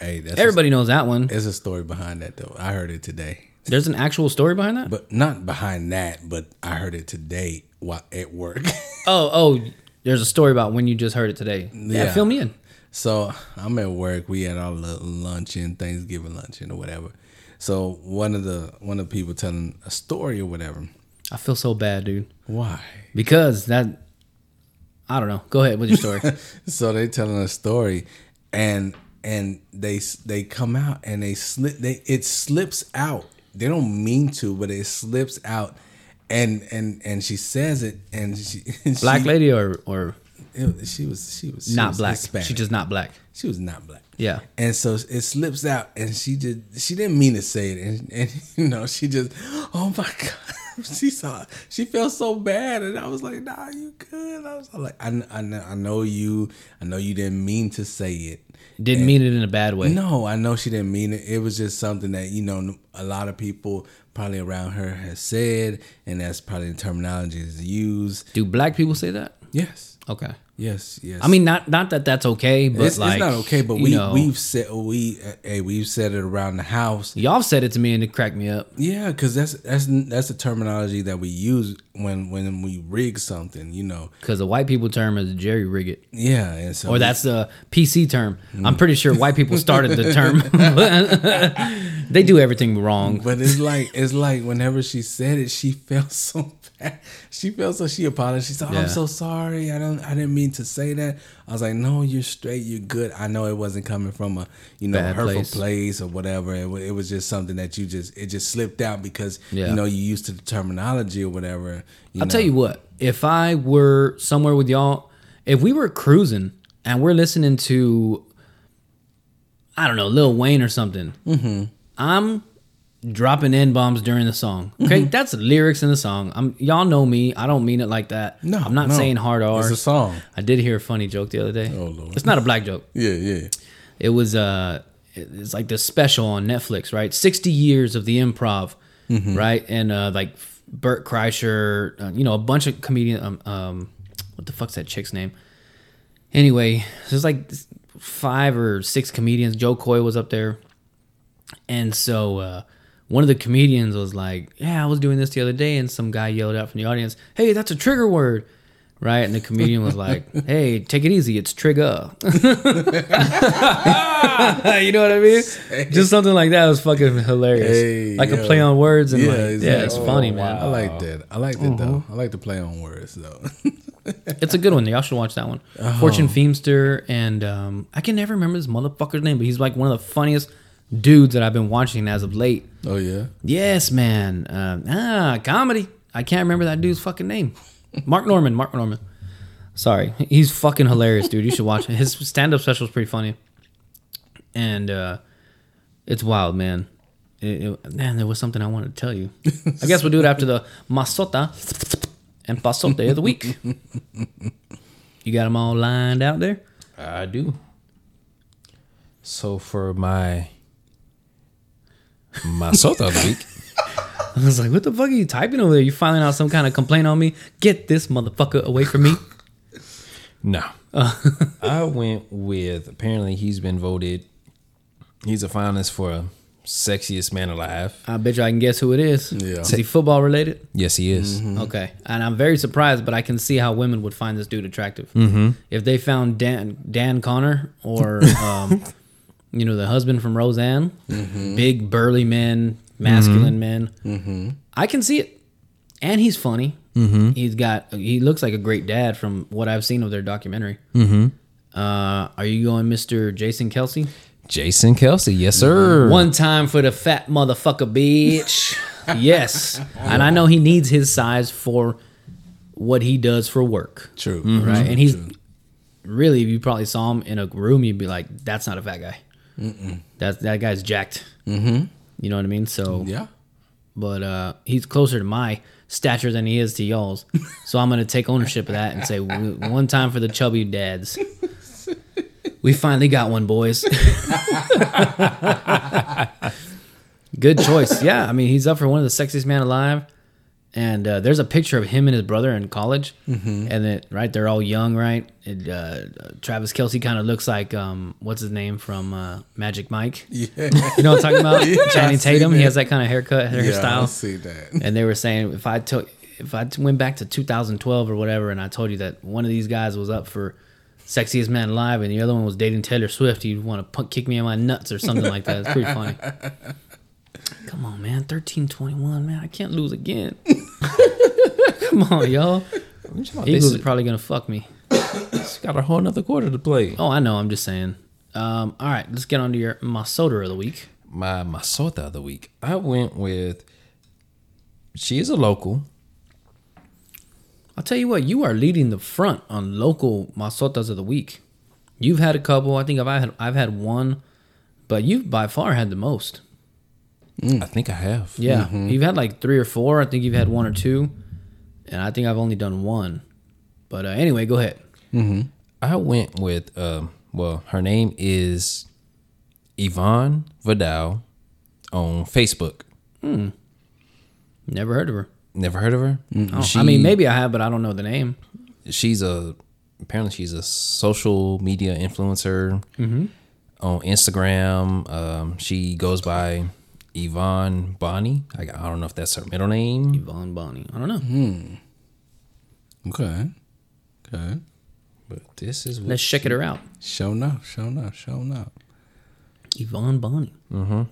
hey, that's Everybody knows that one. There's a story behind that though. I heard it today, There's an actual story behind that. but not behind that. But I heard it today while at work. Oh, oh, there's a story about when you just heard it today. Yeah, Yeah. fill me in. So I'm at work. We had our little luncheon, Thanksgiving luncheon or whatever. So one of the one of the people telling a story or whatever. I feel so bad, dude, Why? because that. I don't know. Go ahead with your story. So they telling a story, and and they they come out and they slip. They it slips out. They don't mean to, but it slips out. And and and she says it, and she black she, lady or or it- she was she was she not was black? Hispanic. She just not black. she was not black. Yeah. And so it slips out, and she just she didn't mean to say it, and, and you know she just oh my god, she saw she felt so bad, and I was like, nah, you good. I was like, I, I know I know you, I know you didn't mean to say it. Didn't mean it in a bad way. No, I know she didn't mean it. It was just something that you know a lot of people probably around her has said, and that's probably the terminology is used. Do black people say that? Yes, Okay. Yes, yes. I mean, not not that that's okay, but it's, like it's not okay, but we know, we've said we hey we've said it around the house. y'all said it to me and it cracked me up. Yeah, because that's that's that's the terminology that we use when when we rig something, you know. Because the white people term is jerry rig it, Yeah, and so or that's the PC term. Mm. I'm pretty sure white people started the term. they do everything wrong. But it's like it's like whenever she said it, she felt so bad. She felt so she apologized. She said, oh, Yeah. "I'm so sorry. I don't. I didn't mean to say that." I was like, "No, you're straight. You're good. I know it wasn't coming from a you know Bad hurtful place. place. or whatever. It, it was just something that you just it just slipped out because Yeah. you know you used to the terminology or whatever. You I'll know. tell you what. If I were somewhere with y'all, if we were cruising and we're listening to, I don't know, Lil Wayne or something, Mm-hmm. I'm dropping n bombs during the song. Okay, Mm-hmm. that's lyrics in the song. I'm y'all know me. I don't mean it like that. No, I'm not no. saying hard R. It's a song. I did hear a funny joke the other day. Oh, Lord. It's not a black joke. Yeah, yeah. It was uh it's like this special on Netflix, right? 60 years of the improv, Mm-hmm. right? And uh like Bert Kreischer, uh, you know, a bunch of comedian um, um what the fuck's that chick's name? Anyway, there's like five or six comedians. Jo Koy was up there. And so uh one of the comedians was like, "Yeah, I was doing this the other day," and some guy yelled out from the audience, "Hey, that's a trigger word!" Right? And the comedian was like, "Hey, take it easy. It's trigger." you know what I mean? Just something like that was fucking hilarious. Hey, like a play on words and like, exactly. yeah, it's Oh, funny, man. I like that. I like that though. Mm-hmm. I like to play on words though. It's a good one. Y'all should watch that one. Oh. Fortune Feimster and um, I can never remember this motherfucker's name, but he's like one of the funniest dudes that I've been watching as of late. oh yeah. Yes, man. Um, ah, comedy. I can't remember that dude's fucking name. Mark Normand. Mark Normand. Sorry, he's fucking hilarious, dude. You should watch it. His stand-up special is pretty funny, and uh, it's wild, man. It, it- man, there was something I wanted to tell you. I guess we'll do it after the masota and pasote of the week. You got them all lined out there. I do. So for my my sota of the week, I was like, "What the fuck are you typing over there? You filing out some kind of complaint on me? Get this motherfucker away from me!" no, I went with. Apparently, he's been voted. He's a finalist for a sexiest man alive. I bet you I can guess who it is. Yeah. Is he football related? Yes, he is. Okay. And I'm very surprised, but I can see how women would find this dude attractive. Mm-hmm. If they found Dan Dan Conner or um, you know, the husband from Roseanne, Mm-hmm. big burly men, masculine men. Mm-hmm. I can see it, and he's funny. Mm-hmm. He's got he looks like a great dad from what I've seen of their documentary. Mm-hmm. Uh, are you going, Mister Jason Kelce? Jason Kelce, yes sir. One time for the fat motherfucker, bitch. yes, and I know he needs his size for what he does for work. True. right? And he's really, if you probably saw him in a room, you'd be like, "That's not a fat guy. That that guy's jacked." Mm-hmm. You know what I mean? So, Yeah. but uh, he's closer to my stature than he is to y'all's. so I'm gonna take ownership of that and say, one time for the chubby dads. We finally got one, boys. Good choice. Yeah, I mean, he's up for one of the sexiest man alive. And uh, there's a picture of him and his brother in college, and it right they're all young, right? And, uh, Travis Kelce kind of looks like um, what's his name from uh, Magic Mike. Yeah. You know what I'm talking about? Yeah, Channing Tatum. He has that kind of haircut, Yeah, I see that. and they were saying if I took if I went back to 2012 or whatever, and I told you that one of these guys was up for sexiest man alive, and the other one was dating Taylor Swift, you'd want to punk kick me in my nuts or something like that. It's pretty funny. Come on, man, 1321, man, I can't lose again. Come on, y'all. Eagles This are probably gonna fuck me. is- got a whole nother quarter to play. Oh, I know. I'm just saying. Um, all right, let's get on to your Masota of the week. My masota of the week. I went with. She is a local. I'll tell you what, you are leading the front on local masotas of the week. You've had a couple. I think I've had I've had one, but you've by far had the most. I think I have. Yeah, you've had like three or four. I think you've had one or two, and I think I've only done one. But uh, anyway, go ahead. I went with. Um, well, her name is Yvonne Vidal on Facebook. Never heard of her. Never heard of her? Oh, She- I mean, maybe I have, but I don't know the name. she's a apparently she's a social media influencer on Instagram. Um, she goes by Yvonne Bonnie. I, I don't know if that's her middle name, Yvonne Bonnie. I don't know. Hmm. Okay. Okay. but this is what Let's check it her out. Show enough. Show enough. Show enough. Yvonne Bonnie. Mm-hmm.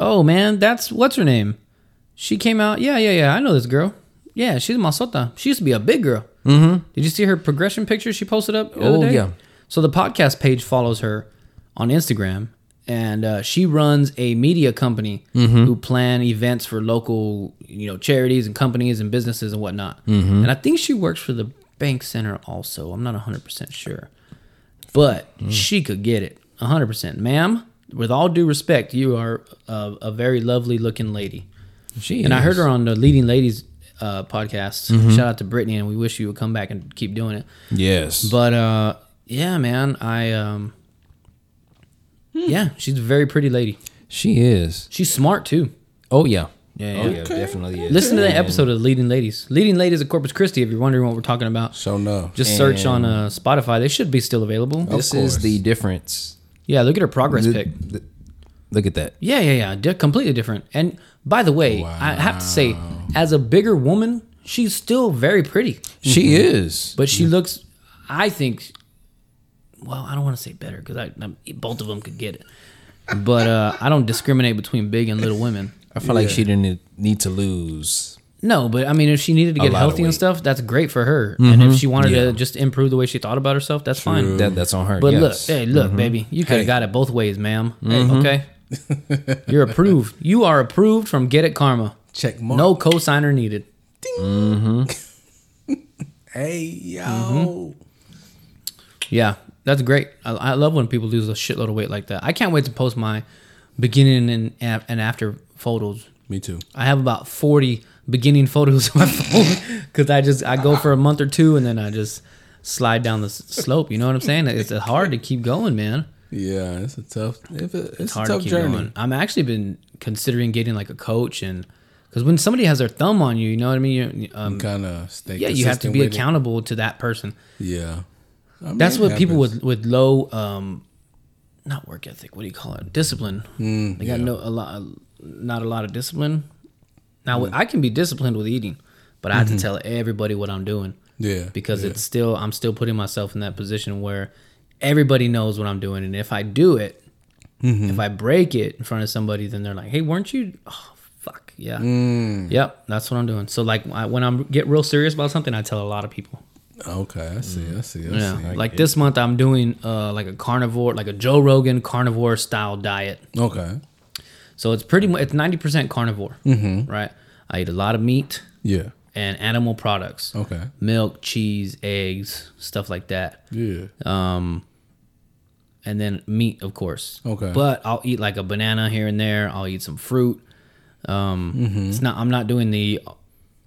Oh man, that's what's her name? She came out. Yeah, yeah, yeah. I know this girl. Yeah, she's a masota. She used to be a big girl. Mm-hmm. Did you see her progression picture she posted up? The Oh, other day? yeah. So the podcast page follows her on Instagram, and uh, she runs a media company who plan events for local, you know, charities and companies and businesses and whatnot. And I think she works for the Bank Center also. I'm not 100 percent sure. But she could get it. 100% ma'am with all due respect you are a, a very lovely looking lady. She and i heard her on the leading ladies uh, podcast. Shout out to brittany and we wish you would come back and keep doing it. Yes, but uh, yeah man i um, yeah she's a very pretty lady she is. she's smart too Oh yeah, Yeah, yeah. yeah, definitely is. listen to that And episode of leading ladies leading ladies of corpus christi if you're wondering what we're talking about So no. just search on uh, spotify they should be still available This Of is course. the difference. yeah look at her progress The- pic the- look at that. Yeah, yeah, yeah. Di- completely different. And by the way, I have to say, as a bigger woman, she's still very pretty. She is. But she looks, I think, well, I don't want to say better because I, I both of them could get it. But uh, I don't discriminate between big and little women. I feel like she didn't need to lose. No, but I mean, if she needed to get healthy and stuff, that's great for her. And if she wanted Yeah. to just improve the way she thought about herself, that's fine. That that's on her. But look, hey, look, baby, you could have Hey. got it both ways, madam Okay, you're approved. You are approved from Get It Karma. Check mark. No cosigner needed. Hey, yo. Mm-hmm. Yeah, that's great. I, I love when people lose a shitload of weight like that. I can't wait to post my beginning and and after photos. Me too. I have about forty beginning photos on my phone because I just I go for a month or two and then I just slide down the slope. You know what I'm saying? It's hard to keep going, man. Yeah, it's a tough. It's, It's a hard to tough keep journey. going. I'm actually been considering getting like a coach and because when somebody has their thumb on you, you know what I mean. You, um, Kind of yeah, you have to be accountable to that person. Yeah, I mean, That's what people with with low um not work ethic what do you call it discipline Mm, they got yeah. no a lot not a lot of discipline now i can be disciplined with eating but i have to tell everybody what i'm doing Yeah, because yeah. it's still i'm still putting myself in that position where everybody knows what I'm doing, and if I do it, Mm-hmm. if I break it in front of somebody, then they're like, "Hey, weren't you?" Oh, fuck yeah, Mm. yep, that's what I'm doing. So like I, when I'm get real serious about something, I tell a lot of people. Okay, I see. I see. I Yeah, see. like this month I'm doing uh like a carnivore, like a Joe Rogan carnivore style diet. Okay. So it's pretty much it's ninety percent carnivore, Mm-hmm. right? I eat a lot of meat Yeah. and animal products, Okay. milk, cheese, eggs, stuff like that. Yeah. Um, and then meat, of course. Okay. But I'll eat like a banana here and there. I'll eat some fruit. Um, Mm-hmm. it's not. I'm not doing the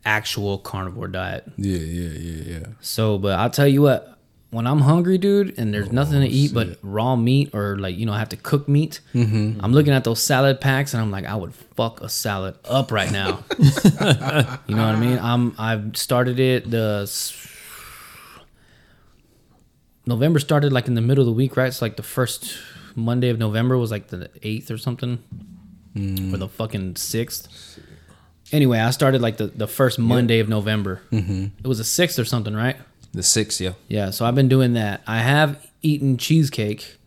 actual carnivore diet. Yeah. Yeah. Yeah. Yeah. So, but I'll tell you what. When I'm hungry, dude, and there's nothing to eat but Oh, raw meat or like you know I have to cook meat, Mm-hmm. I'm looking at those salad packs and I'm like, I would fuck a salad up right now. you know what I mean? I'm I've started it the November started like in the middle of the week, right? It's like the first Monday of November was like the eighth or something, or the fucking sixth. Anyway, I started like the, the first Monday of November. Mm-hmm. It was a sixth or something, right? The sixth, yeah. Yeah, so I've been doing that. I have eaten cheesecake.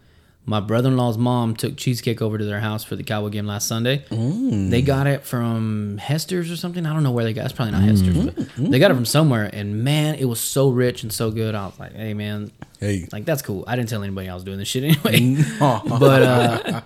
My brother in law's mom took cheesecake over to their house for the Cowboy game last Sunday. Mm. They got it from Hester's or something. I don't know where they got it. It's probably not Hester's, but mm-hmm. they got it from somewhere. And man, it was so rich and so good. I was like, hey, man, Hey. like that's cool. I didn't tell anybody I was doing this shit anyway. Mm-hmm. but uh,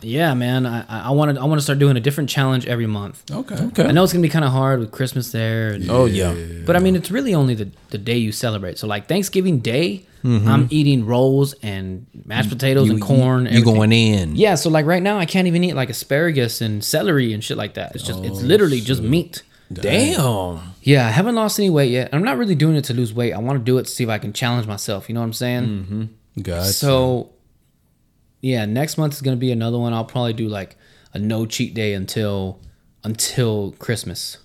yeah, man, I, I wanted I want to start doing a different challenge every month. Okay. Okay. I know it's gonna be kind of hard with Christmas there. and- Oh yeah. but I mean, it's really only the, the day you celebrate. So like Thanksgiving Day, Mm-hmm. I'm eating rolls and mashed potatoes and corn. You everything. going in? Yeah, so like right now, I can't even eat like asparagus and celery and shit like that. It's just Oh, it's literally just meat. Damn. Yeah, I haven't lost any weight yet. I'm not really doing it to lose weight. I want to do it to see if I can challenge myself. You know what I'm saying? Gotcha. So, yeah, next month is gonna be another one. I'll probably do like a no cheat day until until Christmas,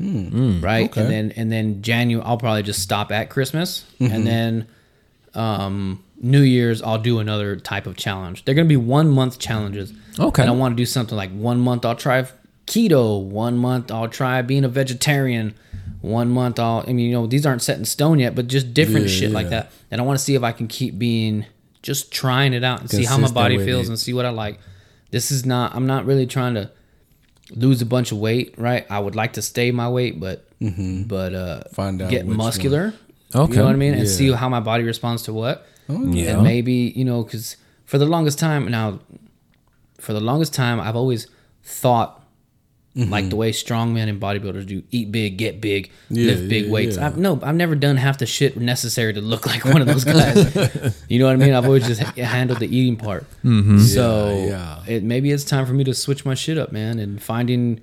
right? Hmm. okay. And then and then January I'll probably just stop at Christmas, Mm-hmm. and then um, New Year's I'll do another type of challenge. They're gonna be one month challenges. Okay. And I want to do something like one month I'll try keto, one month I'll try being a vegetarian. One month I'll, I mean, you know, these aren't set in stone yet, but just different Yeah, shit like that. And I want to see if I can keep being just trying it out and see how my body feels it. and see what I like. This is not, I'm not really trying to lose a bunch of weight, right? I would like to stay my weight, but, mm-hmm. but, uh. Find out get muscular. Okay. You know what I mean? And Yeah. see how my body responds to what. Yeah. And maybe, you know, because for the longest time, now, for the longest time, I've always thought mm-hmm. like the way strongmen and bodybuilders do eat big, get big, Yeah, lift big yeah, weights. yeah. I've, no, I've never done half the shit necessary to look like one of those guys. you know what I mean? I've always just handled the eating part. Mm-hmm. So Yeah, yeah. It, maybe it's time for me to switch my shit up, man, and finding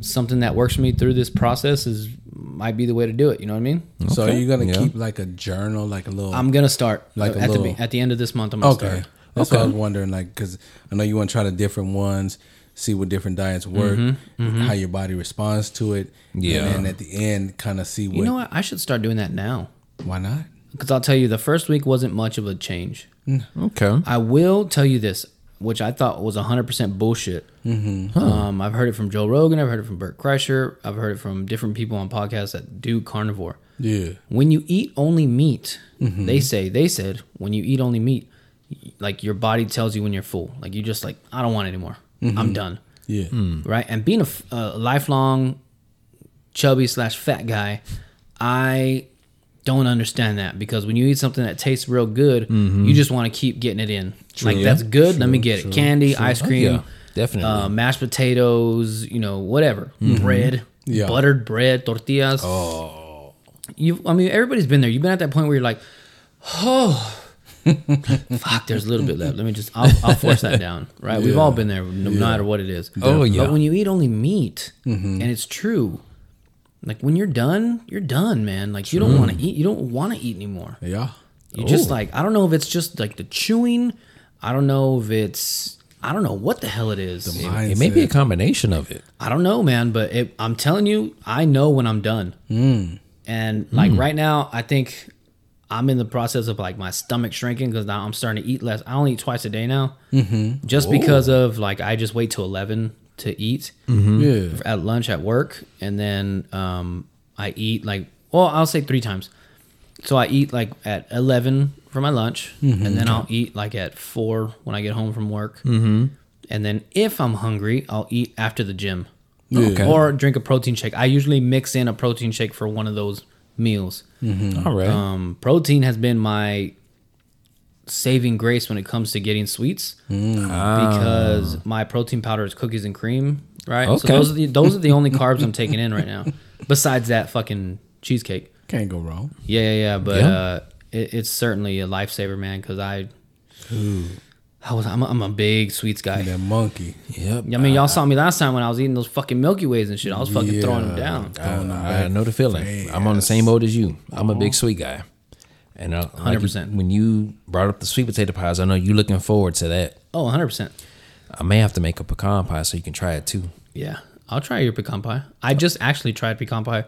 something that works for me through this process is might be the way to do it. You know what I mean? So are you gonna Yeah. keep like a journal, like a little? I'm gonna start Like a at the little- be- at the end of this month. I'm gonna okay. start. That's what I was wondering, like, because I know you want to try the different ones, see what different diets work, Mm-hmm, how your body responds to it. Yeah. And then at the end, kind of see what. You know what? I should start doing that now. Why not? Because I'll tell you, the first week wasn't much of a change. Okay. I will tell you this, which I thought was 100% bullshit. Mm-hmm. Um, I've heard it from Joe Rogan. I've heard it from Bert Kreischer. I've heard it from different people on podcasts that do carnivore. Yeah. When you eat only meat, they say, they said, when you eat only meat, like your body tells you when you're full. Like you just like, I don't want it anymore. I'm done. Yeah. right? And being a lifelong chubby slash fat guy, I don't understand that because when you eat something that tastes real good, you just want to keep getting it in. Like Yeah. that's good. let me get it. Candy, ice cream, yeah, definitely. uh, mashed potatoes, you know, whatever, bread, Yeah. buttered bread, tortillas. Oh, you. I mean, everybody's been there. You've been at that point where you're like, oh. Fuck, there's a little bit left. Let me just, I'll, I'll force that down, right? We've all been there, no matter what it is. Oh, yeah. But when you eat only meat, and it's true, like when you're done, you're done, man. Like you don't want to eat. You don't want to eat anymore. Yeah. You just like I don't know if it's just like the chewing. I don't know if it's I don't know what the hell it is. mindset. It may be a combination of it. I don't know, man. But it, I'm telling you, I know when I'm done. Hmm. And like right now, I think I'm in the process of like my stomach shrinking because now I'm starting to eat less. I only eat twice a day now, mm-hmm. just because of like I just wait till eleven to eat Yeah. at lunch at work, and then um, I eat like well, I'll say three times. So I eat like at eleven for my lunch, Mm-hmm. and then I'll eat like at four when I get home from work. Mm-hmm. And then if I'm hungry, I'll eat after the gym, Okay. or drink a protein shake. I usually mix in a protein shake for one of those meals. All right. Um, protein has been my saving grace when it comes to getting sweets because my protein powder is cookies and cream, right? So Okay. those are the those are the only carbs I'm taking in right now. Besides that fucking cheesecake. Can't go wrong. Yeah, yeah, yeah. But Yeah. uh, it, it's certainly a lifesaver, man. Because I, I was, I'm a, I'm a big sweets guy. That monkey. yep. I mean, y'all saw me last time when I was eating those fucking Milky Ways and shit. I was fucking throwing them down. Throwing them I, I know the feeling. I'm on the same boat as you. I'm a big sweet guy. And uh, like 100%. when you brought up the sweet potato pies, I know you're looking forward to that. Oh, 100 percent. I may have to make a pecan pie so you can try it too. Yeah, I'll try your pecan pie. I just actually tried pecan pie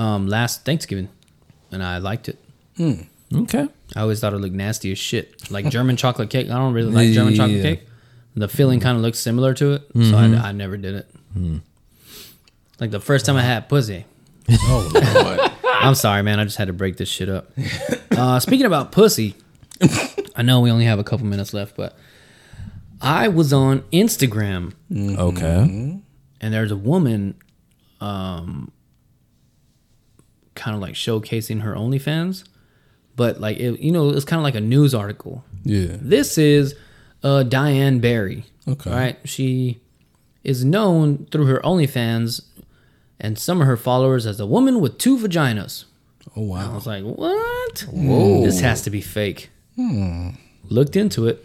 um, last Thanksgiving, and I liked it. Okay. I always thought it looked nasty as shit, like German chocolate cake. I don't really like German chocolate Yeah. cake. The filling kind of looks similar to it, so I, I never did it. Like the first time I had pussy. Oh Lord. I'm sorry, man. I just had to break this shit up. Uh, speaking about pussy, I know we only have a couple minutes left, but I was on Instagram Okay. and there's a woman um kind of like showcasing her OnlyFans, but like it, you know, it's kind of like a news article. yeah. This is uh Diane Barry. Okay. Right? She is known through her OnlyFans and some of her followers as a woman with two vaginas. Oh wow. I was like, what? Whoa. This has to be fake. Looked into it.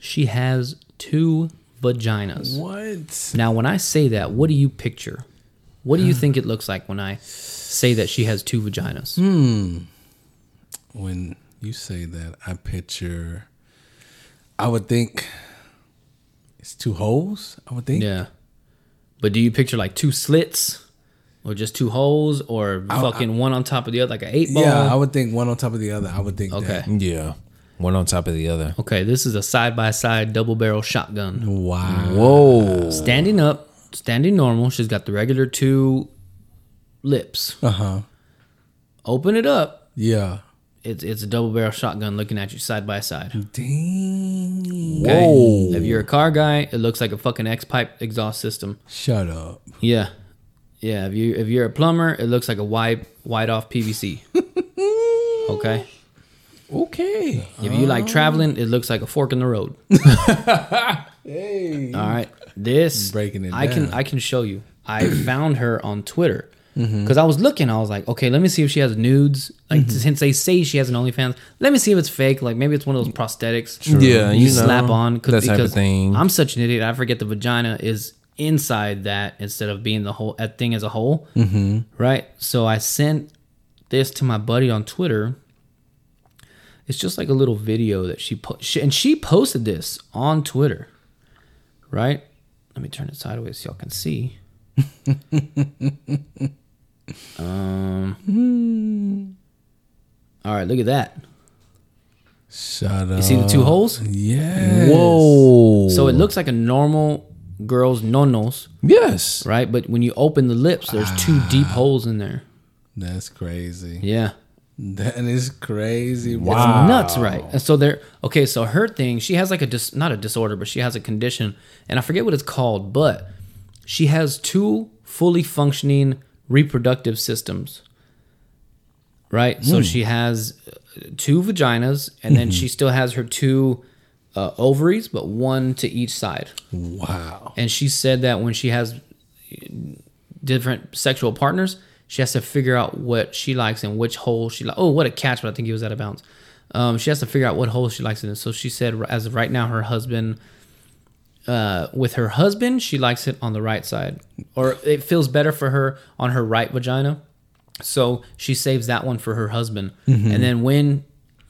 She has two vaginas. What? Now, when I say that, what do you picture? What do you think it looks like when I say that she has two vaginas? Hmm. When you say that, I picture. I would think it's two holes. I would think. Yeah. But do you picture like two slits? Or just two holes? Or fucking one on top of the other, like an eight ball? Yeah, I would think one on top of the other. I would think. Okay. That. Yeah. One on top of the other. Okay, this is a side by side double barrel shotgun. Wow. Whoa. Standing up, standing normal. She's got the regular two lips. Uh huh. Open it up. Yeah. It's it's a double barrel shotgun looking at you side by side. Dang. Okay? Whoa. If you're a car guy, it looks like a fucking X pipe exhaust system. Shut up. Yeah. Yeah. If you if you're a plumber, it looks like a wide wide off PVC. okay. Okay. If you like traveling, it looks like a fork in the road. Hey. All right. This Breaking it I can. I can show you. I found her on Twitter. Mm-hmm. Because I was looking, I was like, okay, let me see if she has nudes. Like Mm-hmm. since they say she has an OnlyFans, let me see if it's fake. Like maybe it's one of those prosthetics. Yeah, you, you know, slap on 'cause- that type of because thing. I'm such an idiot. I forget the vagina is inside that instead of being the whole thing as a whole. Mm-hmm. Right. So I sent this to my buddy on Twitter. It's just like a little video that she put, she, and she posted this on Twitter. Right. Let me turn it sideways so y'all can see. um. All right, look at that. Shut up. You see the two holes? Yeah. Whoa. So it looks like a normal girl's nonos, Yes. right? But when you open the lips, there's two deep holes in there. That's crazy. Yeah. That is crazy. bro. It's nuts, right? And so there. Okay, so her thing, she has like a dis, not a disorder, but she has a condition, and I forget what it's called, but she has two fully functioning reproductive systems. Right, so she has uh, two vaginas, and then she still has her two uh, ovaries, but one to each side. Wow. And she said that when she has different sexual partners, she has to figure out what she likes and which hole she like. Oh, what a catch! But I think he was out of bounds. Um, she has to figure out what hole she likes it in. So she said, as of right now, her husband, uh, with her husband, she likes it on the right side, or it feels better for her on her right vagina. So she saves that one for her husband, and then when,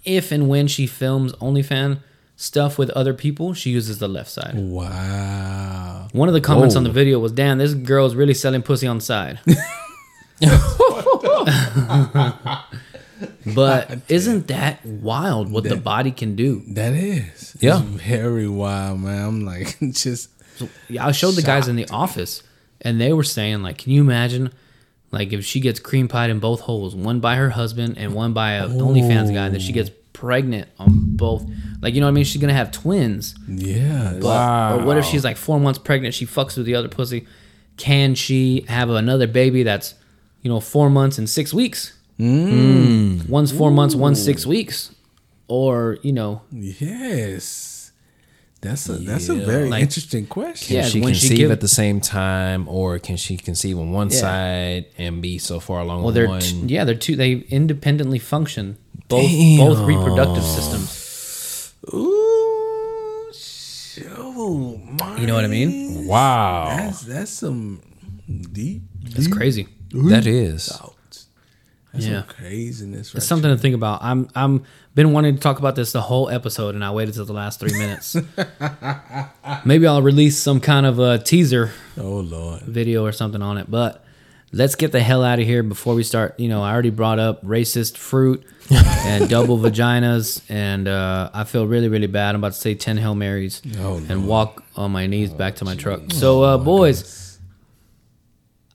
if and when she films OnlyFans stuff with other people, she uses the left side. Wow. One of the comments Whoa. on the video was, "Damn, this girl's really selling pussy on the side." but isn't that wild what the body can do? That is. Yeah. It's very wild, man. I'm like, just. Yeah, I showed the guys in the office, and they were saying, like, can you imagine Like if she gets cream pied in both holes, one by her husband and one by a OnlyFans guy, that she gets oh. pregnant on both. Like you know what I mean? She's gonna have twins. Yeah. But, Or what if she's like four months pregnant? She fucks with the other pussy. Can she have another baby that's, you know, four months and six weeks? Mm. One's four months, one's six weeks. Or, you know, Yes. That's a that's a very Like- interesting question. Yeah, Can she when she conceive give- at the same time, or can she conceive on one Yeah. side and be so far along well, they're one? t- yeah, they're two. They independently function. Both Damn. both reproductive systems. Ooh, show, You know what I mean? wow, That's that's some deep. It's crazy. that is. thoughts. That's Yeah. craziness. Right It's something to think about. I'm I'm been wanting to talk about this the whole episode, and I waited till the last three minutes. Maybe I'll release some kind of a teaser. Oh lord. video or something on it. But let's get the hell out of here before we start. You know, I already brought up racist fruit and double vaginas, and uh, I feel really, really bad. I'm about to say 10 Hail Marys Oh, and walk on my knees back to my truck. So, uh, boys,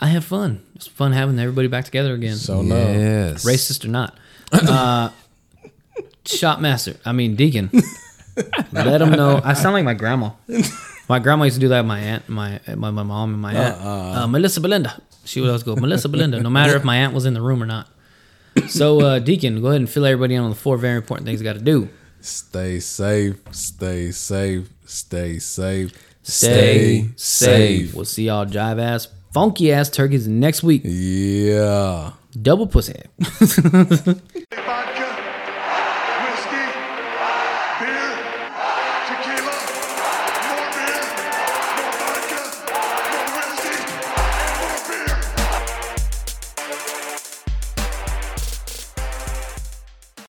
I have fun. It's fun having everybody back together again. So no. Yes, racist or not. Uh, Shot Master, I mean, Deacon. let them know. I sound like my grandma. My grandma used to do that. with My aunt, my my, my mom, and my aunt. Uh, Melissa Belinda. She would always go, Melissa Belinda, no matter if my aunt was in the room or not. So, uh, Deacon, go ahead and fill everybody in on the four very important things you got to do. Stay safe. Stay safe. Stay safe. Stay safe. We'll see y'all jive ass, funky ass turkeys next week. Yeah. Double pussy. Five